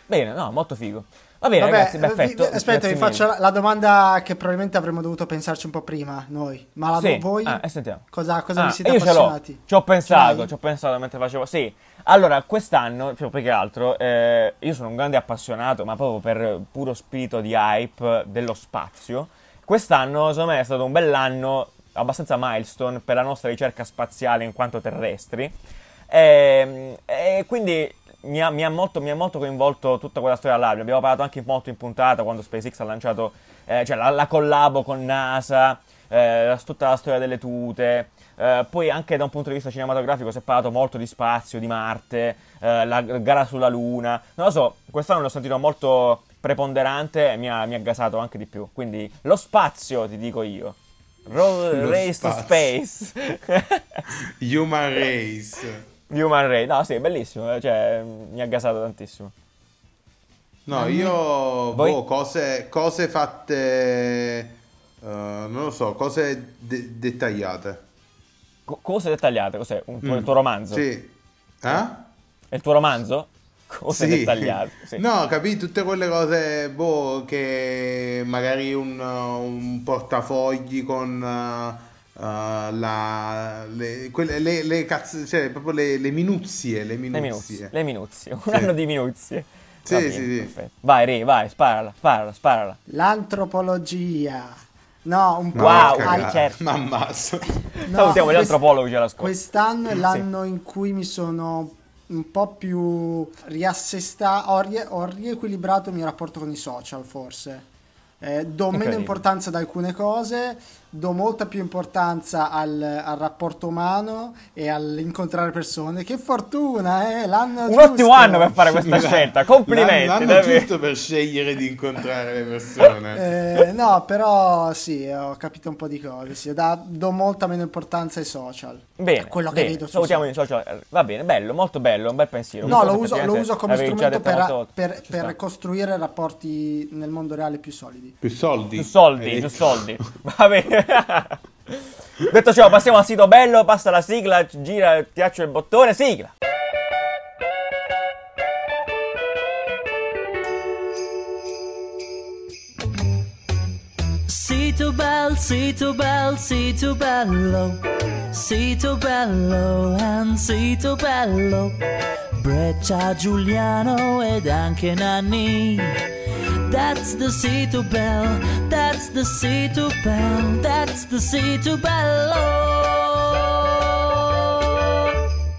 Bene, no, molto figo. Va bene, Vabbè, ragazzi, perfetto. Vi, aspetta, vi faccio la, la, domanda che probabilmente avremmo dovuto pensarci un po' prima noi. Ma la sì. voi? Ah, eh, sentiamo. Cosa, cosa ah, vi siete io appassionati? Ci ho pensato, ci ho pensato mentre facevo. Sì. Allora, quest'anno, cioè, più che altro, eh, io sono un grande appassionato, ma proprio per puro spirito di hype dello spazio. Quest'anno, secondo me, è stato un bell'anno abbastanza milestone per la nostra ricerca spaziale in quanto terrestri. E, ehm, e quindi mi ha, mi, ha molto, mi ha, molto, coinvolto tutta quella storia là. Ne abbiamo parlato anche molto in puntata quando SpaceX ha lanciato eh, cioè la, la, collabo con NASA, eh, tutta la storia delle tute. Eh, poi anche da un punto di vista cinematografico si è parlato molto di spazio, di Marte, eh, la gara sulla Luna. Non lo so, quest'anno l'ho sentito molto preponderante e mi ha, mi ha gasato anche di più. Quindi lo spazio, ti dico io. Roll, race spazio. to space. (laughs) Human race. Human race. No, sì, bellissimo. Eh, cioè, mi ha gasato tantissimo. No, io boh, cose, cose, fatte, uh, non lo so, cose de- dettagliate. Co- cose dettagliate, cos'è? Un tuo, mm. Il tuo romanzo? Sì. Eh? È il tuo romanzo? Cose sì. dettagliate. Sì. No, capì? Tutte quelle cose, boh, che magari un, un portafogli con... Uh, la, le, quelle, le, le, cazzo, cioè, proprio le, le minuzie, le minuzie. Le minuzie, le (laughs) minuzie. un sì. anno di minuzie. Sì, bene, sì, sì. Vai, Re, vai, sparala, sparala, sparala. L'antropologia. No, un po'. Wow, al... certo. Mammasso. No, Salutiamo gli antropologi alla scuola. Quest'anno è l'anno sì. in cui mi sono un po' più riassestato, ho, rie- ho riequilibrato il mio rapporto con i social, forse. Eh, do meno importanza ad alcune cose, do molta più importanza al, al, rapporto umano e all'incontrare persone. Che fortuna, eh? L'anno Un giusto. ottimo anno per fare questa scelta. Complimenti. L'anno, l'anno giusto per scegliere di incontrare le persone. eh, no, però sì, ho capito un po' di cose. Sì. Da, do molta meno importanza ai social. Bene, quello bene. che vedo salutiamo i social. Va bene, bello, molto bello, un bel pensiero. No, lo uso, lo uso, come strumento per, per, per costruire rapporti nel mondo reale più solidi. Più soldi. Più soldi, più soldi. Va bene. (laughs) Detto ciò, passiamo al sito bello, passa la sigla, gira, piaccio il bottone, sigla. Sito bel, sito bel, sito bello, sito bello and sito bello, Breccia Giuliano ed anche Nanni. That's the sito bell, that's the sito bell, that's the sito bello.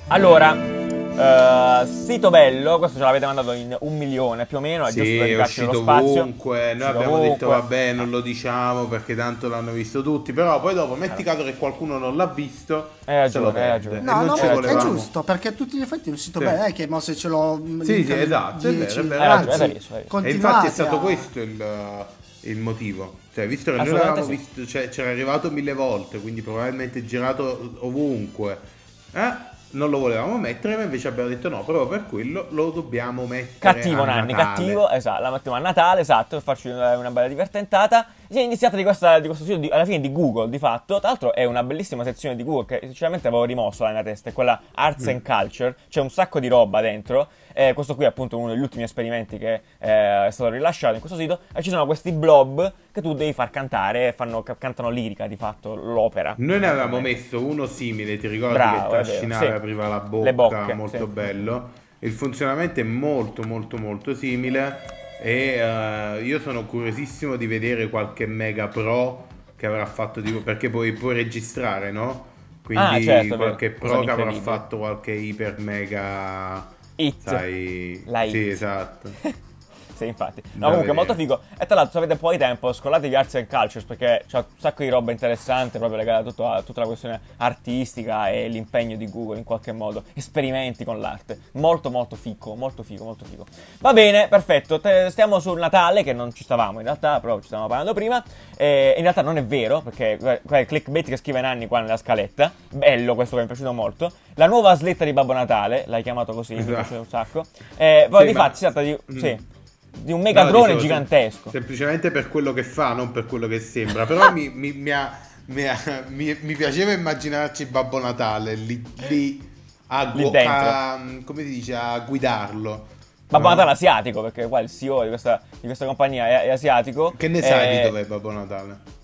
Allora, uh, sito bello, questo ce l'avete mandato in un milione più o meno, è sì, giusto è uscito spazio. ovunque, noi abbiamo ovunque. detto vabbè non lo diciamo perché tanto l'hanno visto tutti, però poi dopo metti caso che qualcuno non l'ha visto, hai ragione, hai ragione. No, no, è giusto, perché a tutti gli effetti è un sito sì. bello, è che mo se ce l'ho... Sì, sì, esatto, 10, è vero, è vero. Anzi, e infatti è stato a... questo il, il motivo. Cioè, visto che noi l'avevamo sì. visto, cioè, c'era arrivato mille volte, quindi probabilmente girato ovunque. Eh? Non lo volevamo mettere, ma invece abbiamo detto no, proprio per quello lo dobbiamo mettere. Cattivo Nanni, cattivo, esatto, la mettiamo a Natale, esatto, per farci una, una bella divertentata. Si è iniziata di, questa, di questo sito di, alla fine di Google, di fatto. Tra l'altro è una bellissima sezione di Google che sinceramente avevo rimosso la mia testa, è quella Arts mm. and Culture, c'è un sacco di roba dentro. Eh, questo qui è appunto uno degli ultimi esperimenti che eh, è stato rilasciato in questo sito. E ci sono questi blob che tu devi far cantare, fanno, cantano lirica di fatto l'opera. Noi ne avevamo messo uno simile, ti ricordi Bravo, che trascinava, sì. apriva la bocca, bocche, molto sì. bello. Il funzionamento è molto molto molto simile e uh, io sono curiosissimo di vedere qualche mega pro che avrà fatto tipo perché poi puoi registrare, no? Quindi ah, certo, qualche pro che avrà fatto qualche iper mega It. Sai... La Sì, esatto. (laughs) sì, infatti. No, comunque, molto figo. E tra l'altro, se avete un po' di tempo, scollatevi Arts and Cultures perché c'è un sacco di roba interessante proprio legata a, tutto, a tutta la questione artistica e l'impegno di Google in qualche modo. Esperimenti con l'arte. Molto, molto figo, molto figo, molto figo. Va bene, perfetto. Te, stiamo sul Natale, che non ci stavamo in realtà, però ci stavamo parlando prima. E in realtà non è vero, perché qua è il clickbait che scrive Nanni qua nella scaletta. Bello questo che mi è piaciuto molto. La nuova slitta di Babbo Natale, l'hai chiamato così, esatto. mi piace un sacco. Eh, poi sì, di fatti si tratta di... Mm. Sì di un megadrone no, gigantesco. semplicemente per quello che fa, non per quello che sembra. Però mi, mi, mi, ha, ha, mi, piaceva immaginarci Babbo Natale lì, lì, a, gu- a, come si dice, a guidarlo. Babbo no? Natale asiatico, perché qua il CEO di questa, di questa compagnia è, è, asiatico. Che ne sai di dov'è Babbo Natale?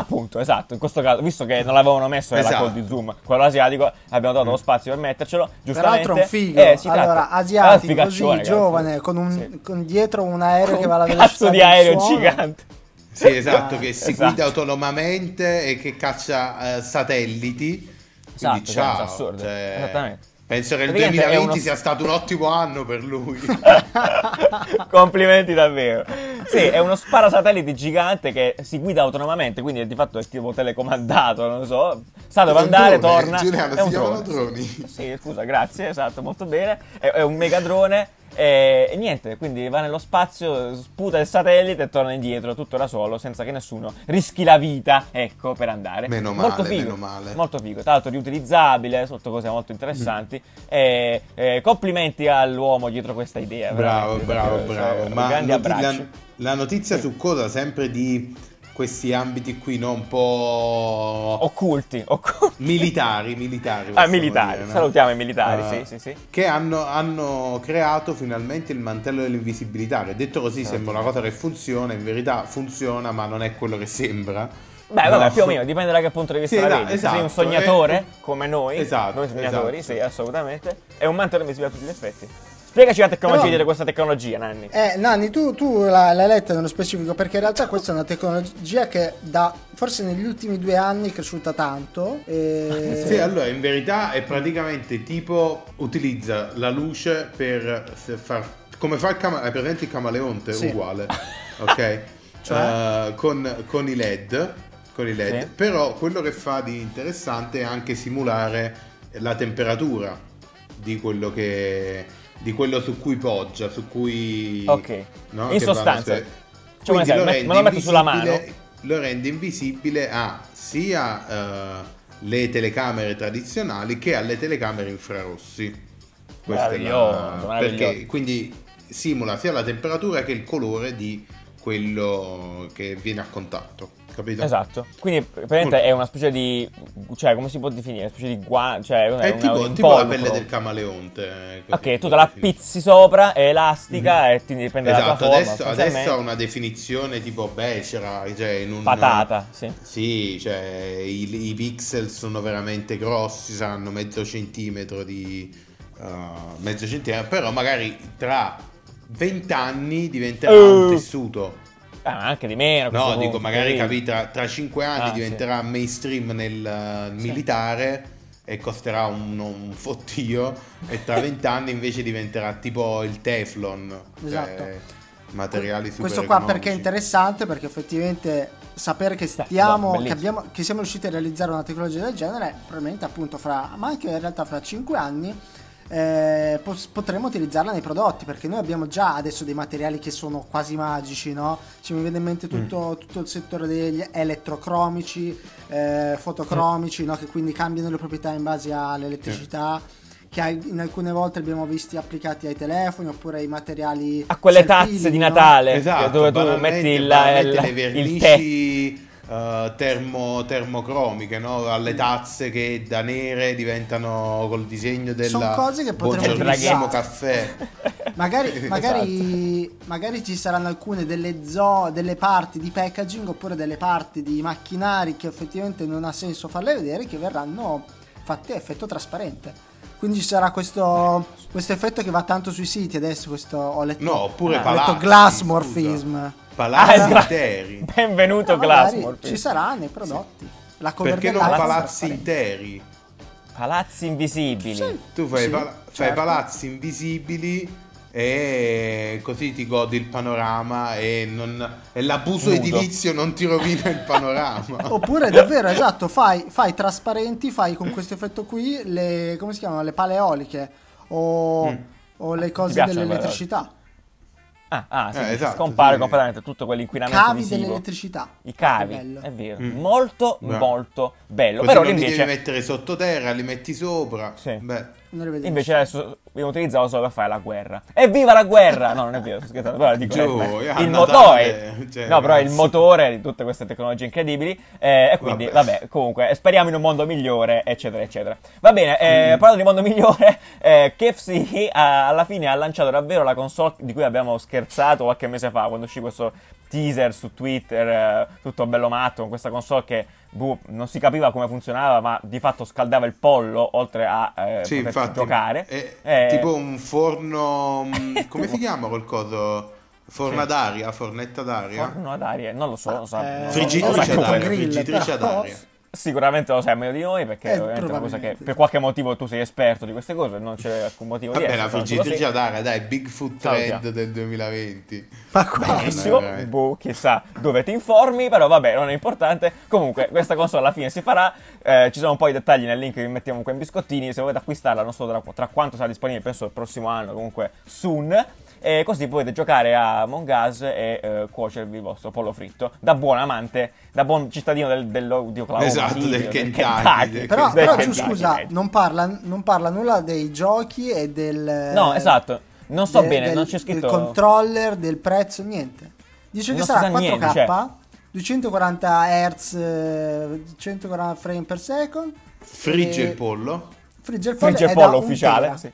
Appunto, esatto, in questo caso, visto che non l'avevano messo nella esatto. call di Zoom, quello asiatico, abbiamo dato lo mm. spazio per mettercelo, giustamente. Peraltro un figo, eh, allora, asiatico, così, giovane, con, un, sì. con, dietro un aereo con che va alla velocità cazzo di aereo gigante. Sì, esatto, che si esatto. guida autonomamente e che caccia uh, satelliti. Quindi esatto, ciao. Assurdo. Cioè... Esattamente. Penso che il 2020 uno... sia stato un ottimo anno per lui. (laughs) Complimenti davvero. Sì, è uno sparasatellite gigante che si guida autonomamente, quindi di fatto è tipo telecomandato, non so. Sa dove andare, drone. torna. Giuliano, è si chiamano droni. Sì, scusa, grazie, esatto, molto bene. È, è un megadrone e, e, niente, quindi va nello spazio, sputa il satellite e torna indietro tutto da solo, senza che nessuno rischi la vita, ecco, per andare. Meno male, molto figo, meno male. Molto figo, tra l'altro riutilizzabile, sotto cose molto interessanti. Mm. E, e, complimenti all'uomo dietro questa idea. Bravo, bravo, bravo. Cioè, Ma grandi noti- la, la, notizia sì. su cosa sempre di questi ambiti qui no? un po' occulti, occulti. militari, militari. Ah, militari, dire, salutiamo i militari, uh, sì, sì, sì. Che hanno, hanno, creato finalmente il mantello dell'invisibilità. Che detto così esatto. sembra una cosa che funziona, in verità funziona, ma non è quello che sembra. Beh, no. vabbè, più o meno, dipende da che punto di vista sì, la vedi. Esatto, sei un sognatore, eh, come noi, esatto, noi sognatori, esatto. sì, assolutamente. È un mantello invisibile a tutti gli effetti. Spiegaci la tecnologia Però, di questa tecnologia, Nanni. Eh, Nanni, tu, tu l'hai letta nello specifico perché in realtà questa è una tecnologia che da forse negli ultimi due anni è cresciuta tanto. E... (laughs) Sì, allora in verità è praticamente tipo utilizza la luce per far come fa il camaleonte, è presente il camaleonte? Sì. Uguale, (laughs) ok? cioè? uh, con, con, i LED, con i LED. Sì. però quello che fa di interessante è anche simulare la temperatura di quello che di quello su cui poggia, su cui... Ok, no? in sostanza, se... cioè, me, me lo metto sulla mano. Lo rende invisibile a sia uh, le telecamere tradizionali che alle telecamere infrarossi. Questa è la... Perché quindi simula sia la temperatura che il colore di quello che viene a contatto capito? Esatto. Quindi praticamente è una specie di. cioè, come si può definire? Una specie di guanto. Cioè, è, è tipo, tipo la pelle del camaleonte. Ok, tu te la pizzi sopra, è elastica mm-hmm. e ti dipende esatto, dalla adesso, forma. Adesso ha una definizione tipo becera, cioè in un. Patata, sì. Sì, cioè i, i pixel sono veramente grossi, saranno mezzo centimetro di. Uh, mezzo centimetro, però magari tra 20 anni diventerà uh. un tessuto Ah, anche di meno. No, dico, punto, magari capì, tra, tra 5 anni ah, diventerà sì. mainstream nel militare sì. e costerà un, un fottio e tra (laughs) 20 anni invece diventerà tipo il Teflon. Cioè esatto. Cioè, materiali super Questo qua perché è interessante perché effettivamente sapere che stiamo no, che, abbiamo, che siamo riusciti a realizzare una tecnologia del genere probabilmente appunto fra ma anche in realtà fra 5 anni eh, potremmo utilizzarla nei prodotti perché noi abbiamo già adesso dei materiali che sono quasi magici, no? Ci mi viene in mente tutto, mm. tutto il settore degli elettrocromici, eh, fotocromici, mm. no? che quindi cambiano le proprietà in base all'elettricità. Mm che in alcune volte abbiamo visti applicati ai telefoni oppure ai materiali a quelle tazze di Natale esatto, dove tu metti il, il, il tè uh, termo, termocromiche, no? alle tazze che da nere diventano col disegno del Sono cose che potremmo caffè. (laughs) (laughs) magari, esatto. magari, magari, ci saranno alcune delle, zo- delle parti di packaging oppure delle parti di macchinari che effettivamente non ha senso farle vedere che verranno fatte a effetto trasparente. Quindi ci sarà questo, questo, effetto che va tanto sui siti adesso. Questo, ho letto, no, oppure ah, palazzi, ho letto glassmorphism. Scusa palazzi ah, interi. Benvenuto no, Glassmore. Ci sarà nei prodotti. La Perché non palazzi interi? Palazzi invisibili. Sì. Tu fai, sì, pal- certo. fai palazzi invisibili e così ti godi il panorama e, non, e l'abuso Nudo. edilizio non ti rovina il panorama. (laughs) Oppure davvero, esatto, fai, fai, trasparenti, fai con questo effetto qui le, come si chiamano, le pale eoliche o, mm. o le cose dell'elettricità. Ah, ah sì, eh, esatto, scompare sì. completamente tutto quell'inquinamento cavi visivo. dell'elettricità. I cavi, è vero. Mm. Molto, Beh. molto bello. Così Però non invece... li devi mettere sottoterra, li metti sopra. Sì. Beh. Invece adesso li utilizzavo solo per fare la guerra. Evviva la guerra! No, non è vero, sto scherzando. Però dico, Giù, eh, il motore, cioè, no, però il motore di tutte queste tecnologie incredibili. Eh, e quindi, vabbè. vabbè. comunque, speriamo in un mondo migliore, eccetera, eccetera. Va bene, eh, mm. parlando di mondo migliore, (laughs) eh, KFC ha, alla fine ha lanciato davvero la console di cui abbiamo scherzato qualche mese fa, quando uscì questo teaser su Twitter, eh, tutto bello matto, con questa console che boh, non si capiva come funzionava, ma di fatto scaldava il pollo oltre a eh, sì, infatti, giocare. È, è eh, tipo un forno. Mm, (laughs) come si chiama quel coso? Forna sì. d'aria, fornetta d'aria. Forno d'aria, non lo so, non so. Eh, friggitrice, d'aria, friggitrice d'aria. Sicuramente lo sai meglio di noi perché eh, è una cosa che per qualche motivo tu sei esperto di queste cose, non c'è alcun motivo Vabbè, di essere. Vabbè, la friggitrice ad aria, dai, Bigfoot Trend del 2020. Ma benissimo, boh, chissà dove ti informi, però vabbè, non è importante. Comunque, questa console alla fine si farà, eh, ci sono un po' di dettagli nel link che vi mettiamo qua in biscottini, se volete acquistarla non so tra, tra quanto sarà disponibile, penso il prossimo anno, comunque soon e così potete giocare a Among Us e eh, cuocervi il vostro pollo fritto da buon amante, da buon cittadino del, dell'Oklahoma esatto, sì, del, Kentucky, Kentucky. Del però, però Kentucky, scusa, non parla, non parla, nulla dei giochi e del... No, esatto, non so de, bene, del, non c'è scritto... Del controller, del prezzo, niente. Dice che sarà 4K, niente, cioè... 240 Hz, 140 frame per second. Frigge e... il pollo. Frigge il pollo, Frigge il pollo ufficiale, sì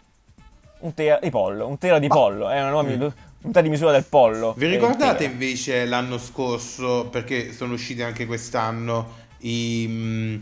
un tera di pollo, un tera di Ma... pollo, è una nuova mm. unità di misura del pollo. Vi ricordate invece l'anno scorso, perché sono usciti anche quest'anno, i, mm,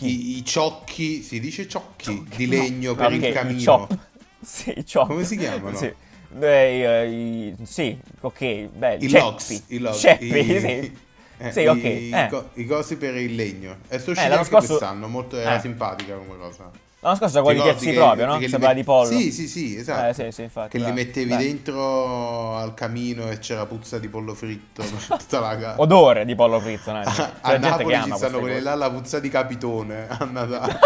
i, i ciocchi, si dice ciocchi, ciocchi. di legno no. per okay, il camino? Chop. (laughs) Sì, i chop. Come si chiamano? Sì. Beh, i, sì, ok, beh, i logs, i logs, ceppi, i, sì. (laughs) Eh, sì, ok. I, eh. i, cosi per il legno. Sto uscito eh, anche scorso... quest'anno, molto era eh. simpatica come cosa. L'anno scorso era quello di Tiezzi proprio, no? Sembrava met... di pollo. Sì, sì, sì, esatto. Eh, sì, sì, infatti, che li mettevi Beh. dentro al camino e c'era puzza di pollo fritto (laughs) tutta la casa. Odore di pollo fritto, no? C'è (laughs) a Napoli ci stanno quelle là, la puzza di capitone a Natale.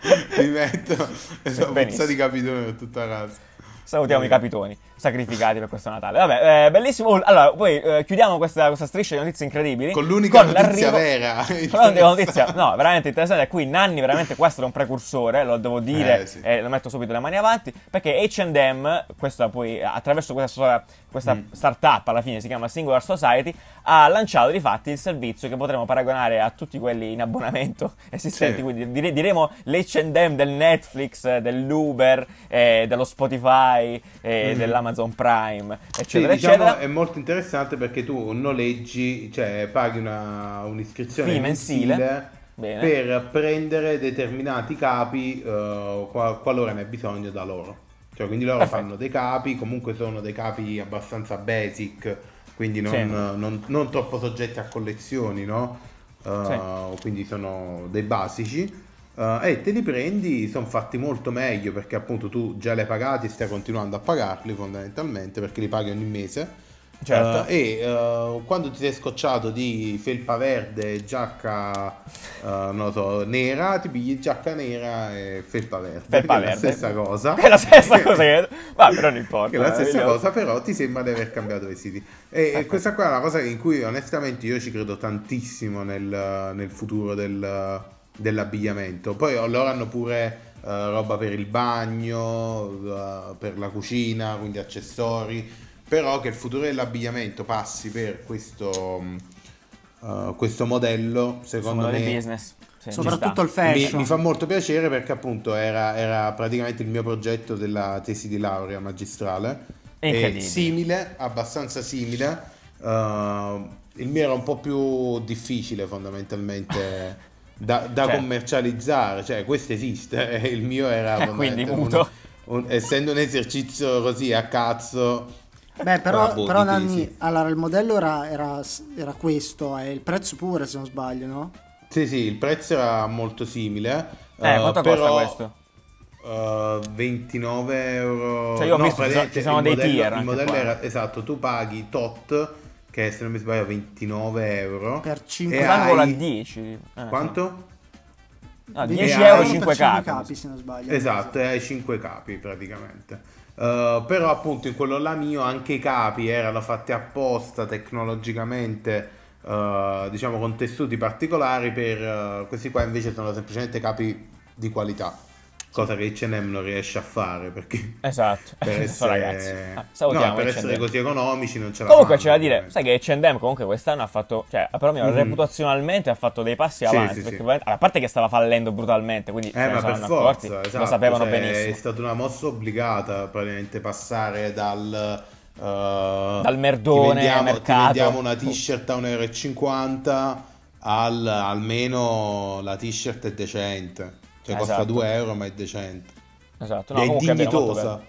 (laughs) Ti metto la puzza di capitone per tutta la casa. Salutiamo i capitoni sacrificati per questo Natale. Vabbè, eh, bellissimo. Allora, poi eh, chiudiamo questa, questa, striscia di notizie incredibili. Con l'unica con notizia vera. (laughs) Con notizia, no, veramente interessante. Qui Nanni, veramente questo è un precursore, lo devo dire, eh, sì. e lo metto subito le mani avanti, perché H&M, questa poi, attraverso questa, questa mm. startup, alla fine si chiama Singular Society, ha lanciato di fatti il servizio che potremo paragonare a tutti quelli in abbonamento (laughs) esistenti, sì. quindi dire, diremo l'H&M del Netflix, dell'Uber, eh, dello Spotify, eh, mm. dell'Amazon Amazon Prime, eccetera, sì, diciamo, eccetera. È molto interessante perché tu noleggi, cioè paghi una, un'iscrizione sì, mensile, mensile per prendere determinati capi uh, qualora ne hai bisogno da loro. Cioè, quindi loro Perfetto. fanno dei capi, comunque sono dei capi abbastanza basic, quindi non, sì. non, non troppo soggetti a collezioni, no? Uh, sì. Quindi sono dei basici Uh, e te li prendi, sono fatti molto meglio perché appunto tu già li hai pagati e stai continuando a pagarli fondamentalmente perché li paghi ogni mese. Certo. Uh, e uh, quando ti sei scocciato di felpa verde e giacca uh, so, nera, ti pigli giacca nera e felpa verde. Felpa verde. È la stessa cosa. È la stessa (laughs) cosa che... Ma però non importa. È la stessa cosa, però ti sembra di aver cambiato vestiti. E, e questa qua è una cosa in cui onestamente io ci credo tantissimo nel, nel futuro del dell'abbigliamento. Poi loro hanno pure uh, roba per il bagno, uh, per la cucina, quindi accessori, però che il futuro dell'abbigliamento passi per questo, uh, questo modello, secondo me... business. Sì, soprattutto il fashion. Mi, mi, fa molto piacere perché appunto era, era, praticamente il mio progetto della tesi di laurea magistrale. È simile, abbastanza simile. Uh, il mio era un po' più difficile fondamentalmente (laughs) da, da cioè. commercializzare, cioè questo esiste, (laughs) il mio era quindi muto. Un, un, essendo un esercizio così a cazzo. Beh, però, boh, però Nanni, sì. allora il modello era, era, era, questo e il prezzo pure, se non sbaglio, no? Sì, sì, il prezzo era molto simile. Eh, uh, quanto però, costa questo? Uh, 29 euro. Cioè, io ho no, visto ci sono dei modello, tier. Il modello era esatto, tu paghi tot che se non mi sbaglio 29 euro. Per 5 euro hai... 10. Eh, Quanto? No, 10 euro 5 capi. capi. se non sbaglio. Esatto, e hai 5 capi praticamente. Uh, però appunto in quello là mio anche i capi erano fatti apposta tecnologicamente uh, diciamo con tessuti particolari per uh, questi qua invece sono semplicemente capi di qualità cosa che H&M non riesce a fare perché esatto per (laughs) essere, ragazzi ah, no, per essere così economici non ce la comunque c'è da dire sai che H&M comunque quest'anno ha fatto cioè perlomeno mm-hmm. reputazionalmente ha fatto dei passi sì, avanti sì, sì. a parte che stava fallendo brutalmente quindi eh, ma per forza, accorti, esatto, lo sapevano cioè, benissimo è stata una mossa obbligata praticamente passare dal uh, dal merdone vendiamo, mercato. ti vendiamo una t-shirt a 1,50 euro al, almeno la t-shirt è decente cioè esatto. costa 2 euro ma è decente. Esatto, no, è dignitosa.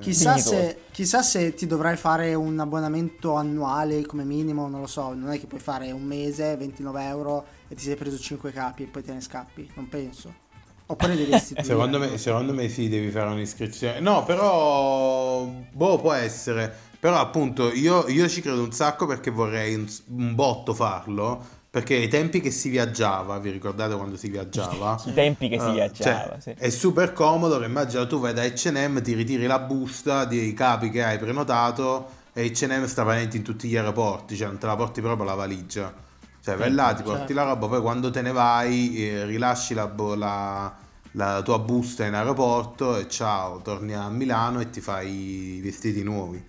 Chissà se, chissà se, ti dovrai fare un abbonamento annuale come minimo, non lo so, non è che puoi fare un mese, 29 euro e ti sei preso 5 capi e poi te ne scappi, non penso. Oppure devi (laughs) restituire. secondo, me, secondo me sì, devi fare un'iscrizione. No, però, boh, può essere. Però appunto io, io ci credo un sacco perché vorrei un, un botto farlo perché ai tempi che si viaggiava, vi ricordate quando si viaggiava? I tempi che si uh, viaggiava, cioè, sì. È super comodo che immagina tu vai da H&M, ti ritiri la busta dei capi che hai prenotato e H&M sta presente in tutti gli aeroporti, cioè non te la porti proprio la valigia. Cioè vai là, ti porti certo. la roba, poi quando te ne vai eh, rilasci la, la, la tua busta in aeroporto e ciao, torni a Milano e ti fai i vestiti nuovi.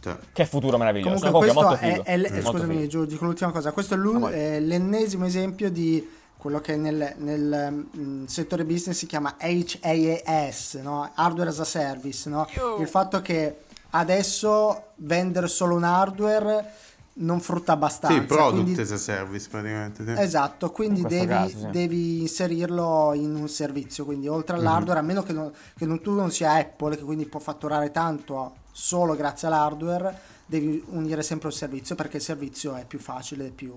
Cioè. Che futuro meraviglioso. Comunque, questo è, è, è, scusami, Giù, dico l'ultima cosa. Questo è l'ennesimo esempio di quello che nel, nel um, settore business si chiama HAAS, no? Hardware as a Service. No? Il fatto che adesso vendere solo un hardware non frutta abbastanza. Sì, product quindi... as a service praticamente. Sì. Esatto, quindi devi, caso, sì. devi, inserirlo in un servizio, quindi oltre all'hardware, mm-hmm. a meno che, non, che non, tu non sia Apple, che quindi può fatturare tanto solo grazie all'hardware, devi unire sempre un servizio perché il servizio è più facile, più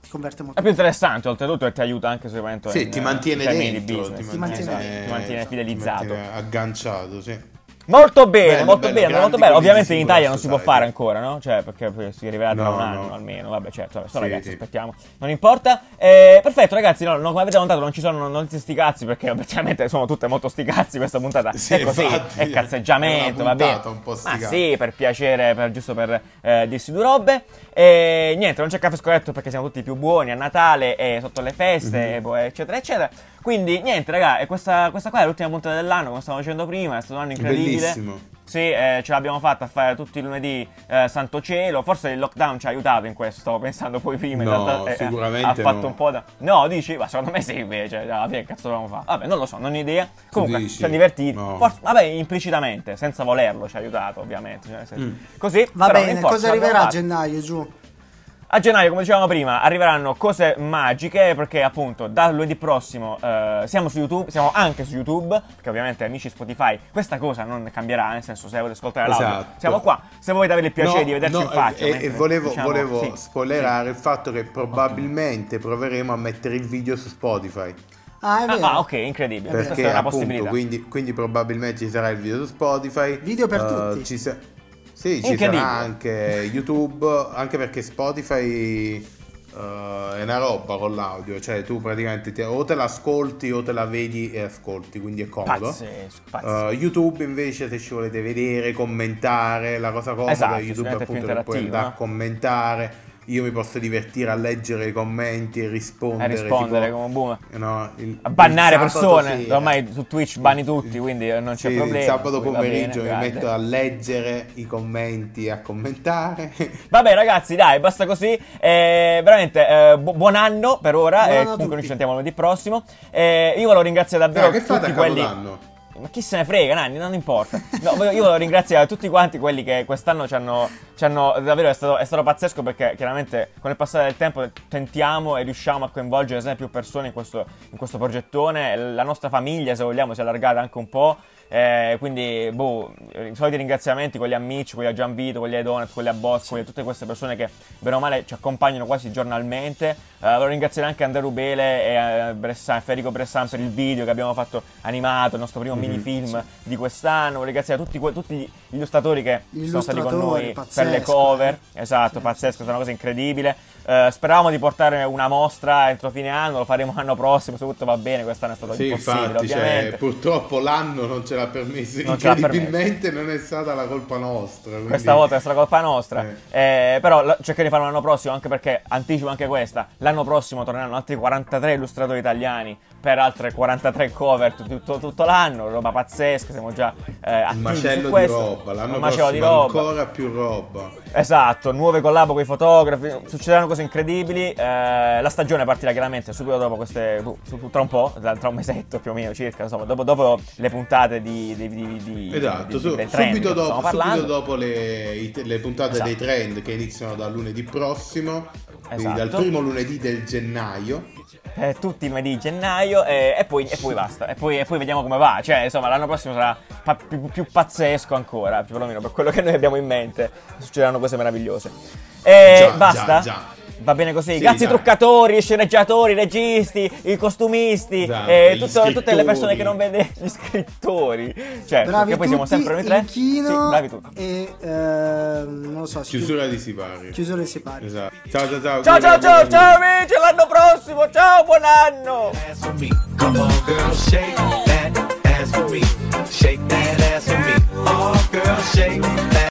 ti converte molto. È più interessante, oltretutto, e ti aiuta anche sicuramente sì, in, ti mantiene in dentro, di business. Ti mantiene, esatto, ti mantiene fidelizzato. Ti mantiene agganciato, sì. Molto bene, bello, molto bello, bene, molto bello. Ovviamente in Italia non si può fare ancora, no? Cioè, perché si arriverà tra no, un anno no. almeno. Vabbè, certo, adesso sì, ragazzi, sì. aspettiamo. Non importa. Eh, perfetto, ragazzi, no, come avete notato non ci sono notizie sti cazzi, perché obiettivamente sono tutte molto sti cazzi questa puntata. Sì, è così, infatti, è cazzeggiamento, va bene. Ma sì, per piacere, per, giusto per eh, dirsi due robe. E niente, non c'è caffè scorretto perché siamo tutti più buoni a Natale e sotto le feste, mm-hmm. eccetera, eccetera. Quindi niente, raga, questa, questa qua è l'ultima puntata dell'anno, come stavo dicendo prima, è stato un anno incredibile. Bellissimo. Sì, eh, ce l'abbiamo fatta a fare tutti i lunedì eh, Santo Cielo. Forse il lockdown ci ha aiutato in questo. Stavo pensando poi prima. No, in realtà, eh, sicuramente. Ha fatto no. un po' da. No, dici? Ma secondo me sì, invece. Alla fine, che cazzo dobbiamo fare? Vabbè, non lo so, non ho idea. Comunque, ci siamo divertiti. No. Forse, vabbè, implicitamente, senza volerlo, ci ha aiutato, ovviamente. Cioè, mm. Così. Va bene, cosa arriverà a gennaio giù? A gennaio, come dicevamo prima, arriveranno cose magiche perché appunto da lunedì prossimo eh, siamo su YouTube, siamo anche su YouTube, perché ovviamente amici Spotify questa cosa non cambierà, nel senso se volete ascoltare l'audio esatto. siamo qua, se volete avere il piacere no, di vederci no, in faccia. E, mentre, volevo, diciamo, volevo sì, spoilerare sì. il fatto che probabilmente okay. proveremo a mettere il video su Spotify. Ah, è vero. Ah, ok, incredibile. Perché Questa è una appunto, possibilità. Quindi, quindi, probabilmente ci sarà il video su Spotify. Video per uh, tutti. Ci sa- sì, ci sarà anche YouTube, anche perché Spotify uh, è una roba con l'audio, cioè tu praticamente ti, o te l'ascolti o te la vedi e ascolti, quindi è comodo. Pazzesco, pazzesco. Uh, YouTube invece se ci volete vedere, commentare, la cosa comoda esatto, YouTube appunto puoi andare a commentare io mi posso divertire a leggere i commenti e rispondere. A rispondere tipo, come un boomer. No, il, a bannare persone. Sì, Ormai eh, su Twitch banni tutti, quindi non c'è sì, problema. Il sabato pomeriggio bene, mi metto a leggere i commenti e a commentare. (laughs) Vabbè, ragazzi, dai, basta così. Eh, veramente, eh, bu- buon anno per ora. Eh, comunque noi ci sentiamo lunedì prossimo. Eh, io volevo ringraziare davvero no, tutti quelli. Capodanno? Ma chi se ne frega, Nanni, non importa. No, io voglio ringraziare tutti quanti quelli che quest'anno ci hanno, ci hanno davvero è stato, è stato, pazzesco perché chiaramente con il passare del tempo tentiamo e riusciamo a coinvolgere sempre più persone in questo, in questo progettone. La nostra famiglia, se vogliamo, si è allargata anche un po'. Eh, quindi, boh, i soliti ringraziamenti, quelli a Mitch, quelli a Gianvito, quelli a Donut, quelli a Boss, quelli a tutte queste persone che, bene o male, ci accompagnano quasi giornalmente. Eh, volevo ringraziare anche Andrea Rubele e eh, Bressan, Federico Bressan per il video che abbiamo fatto animato, il nostro primo mm-hmm. minifilm sì. di quest'anno. Volevo ringraziare tutti, tutti gli illustratori che sono stati con noi pazzesco, per le cover. Eh. Esatto, sì, pazzesco, è una cosa incredibile. Uh, speravamo di portare una mostra entro fine anno, lo faremo (laughs) l'anno prossimo, se tutto va bene, quest'anno è stato sì, impossibile infatti, cioè, ovviamente. Cioè, purtroppo l'anno non ce l'ha permesso, non incredibilmente non è stata la colpa nostra. Quindi... Questa volta è stata colpa nostra, eh. Eh, però cercheremo di farlo l'anno prossimo, anche perché anticipo anche questa, l'anno prossimo torneranno altri 43 illustratori italiani per altre 43 cover tutto, tutto l'anno, roba pazzesca, siamo già eh, Un macello di roba, l'anno prossimo di roba. ancora più roba. Esatto, nuove collabo con i fotografi, succederanno cose incredibili, eh, la stagione partirà chiaramente subito dopo queste, tra un po', tra un mesetto più o meno circa, insomma, dopo, dopo le puntate di, di, di, di Esatto, su, subito, dopo, subito dopo le, le puntate esatto. dei trend che iniziano dal lunedì prossimo, esatto. quindi dal primo lunedì del gennaio eh, tutti i lunedì di gennaio e, e, poi, e poi basta. E poi, e poi, vediamo come va. Cioè, insomma, l'anno prossimo sarà pa- più, più, pazzesco ancora, perlomeno per quello che noi abbiamo in mente. Succederanno cose meravigliose. E già, basta? Già, già. Va bene così. Sì, Grazie ai truccatori, sceneggiatori, registi, i costumisti, esatto, eh, tutto, tutte le persone che non vede gli scrittori. Cioè, bravi perché poi siamo sempre noi tre. Inchino, sì, bravi tutti. E eh, non lo so. Chiusura di Sipari. Chiusura di Sipari. Esatto. Ciao ciao ciao. Ciao ciao ciao, ciao amici, l'anno prossimo. Ciao, buon anno. Shake that ass for me. Oh girl, shake that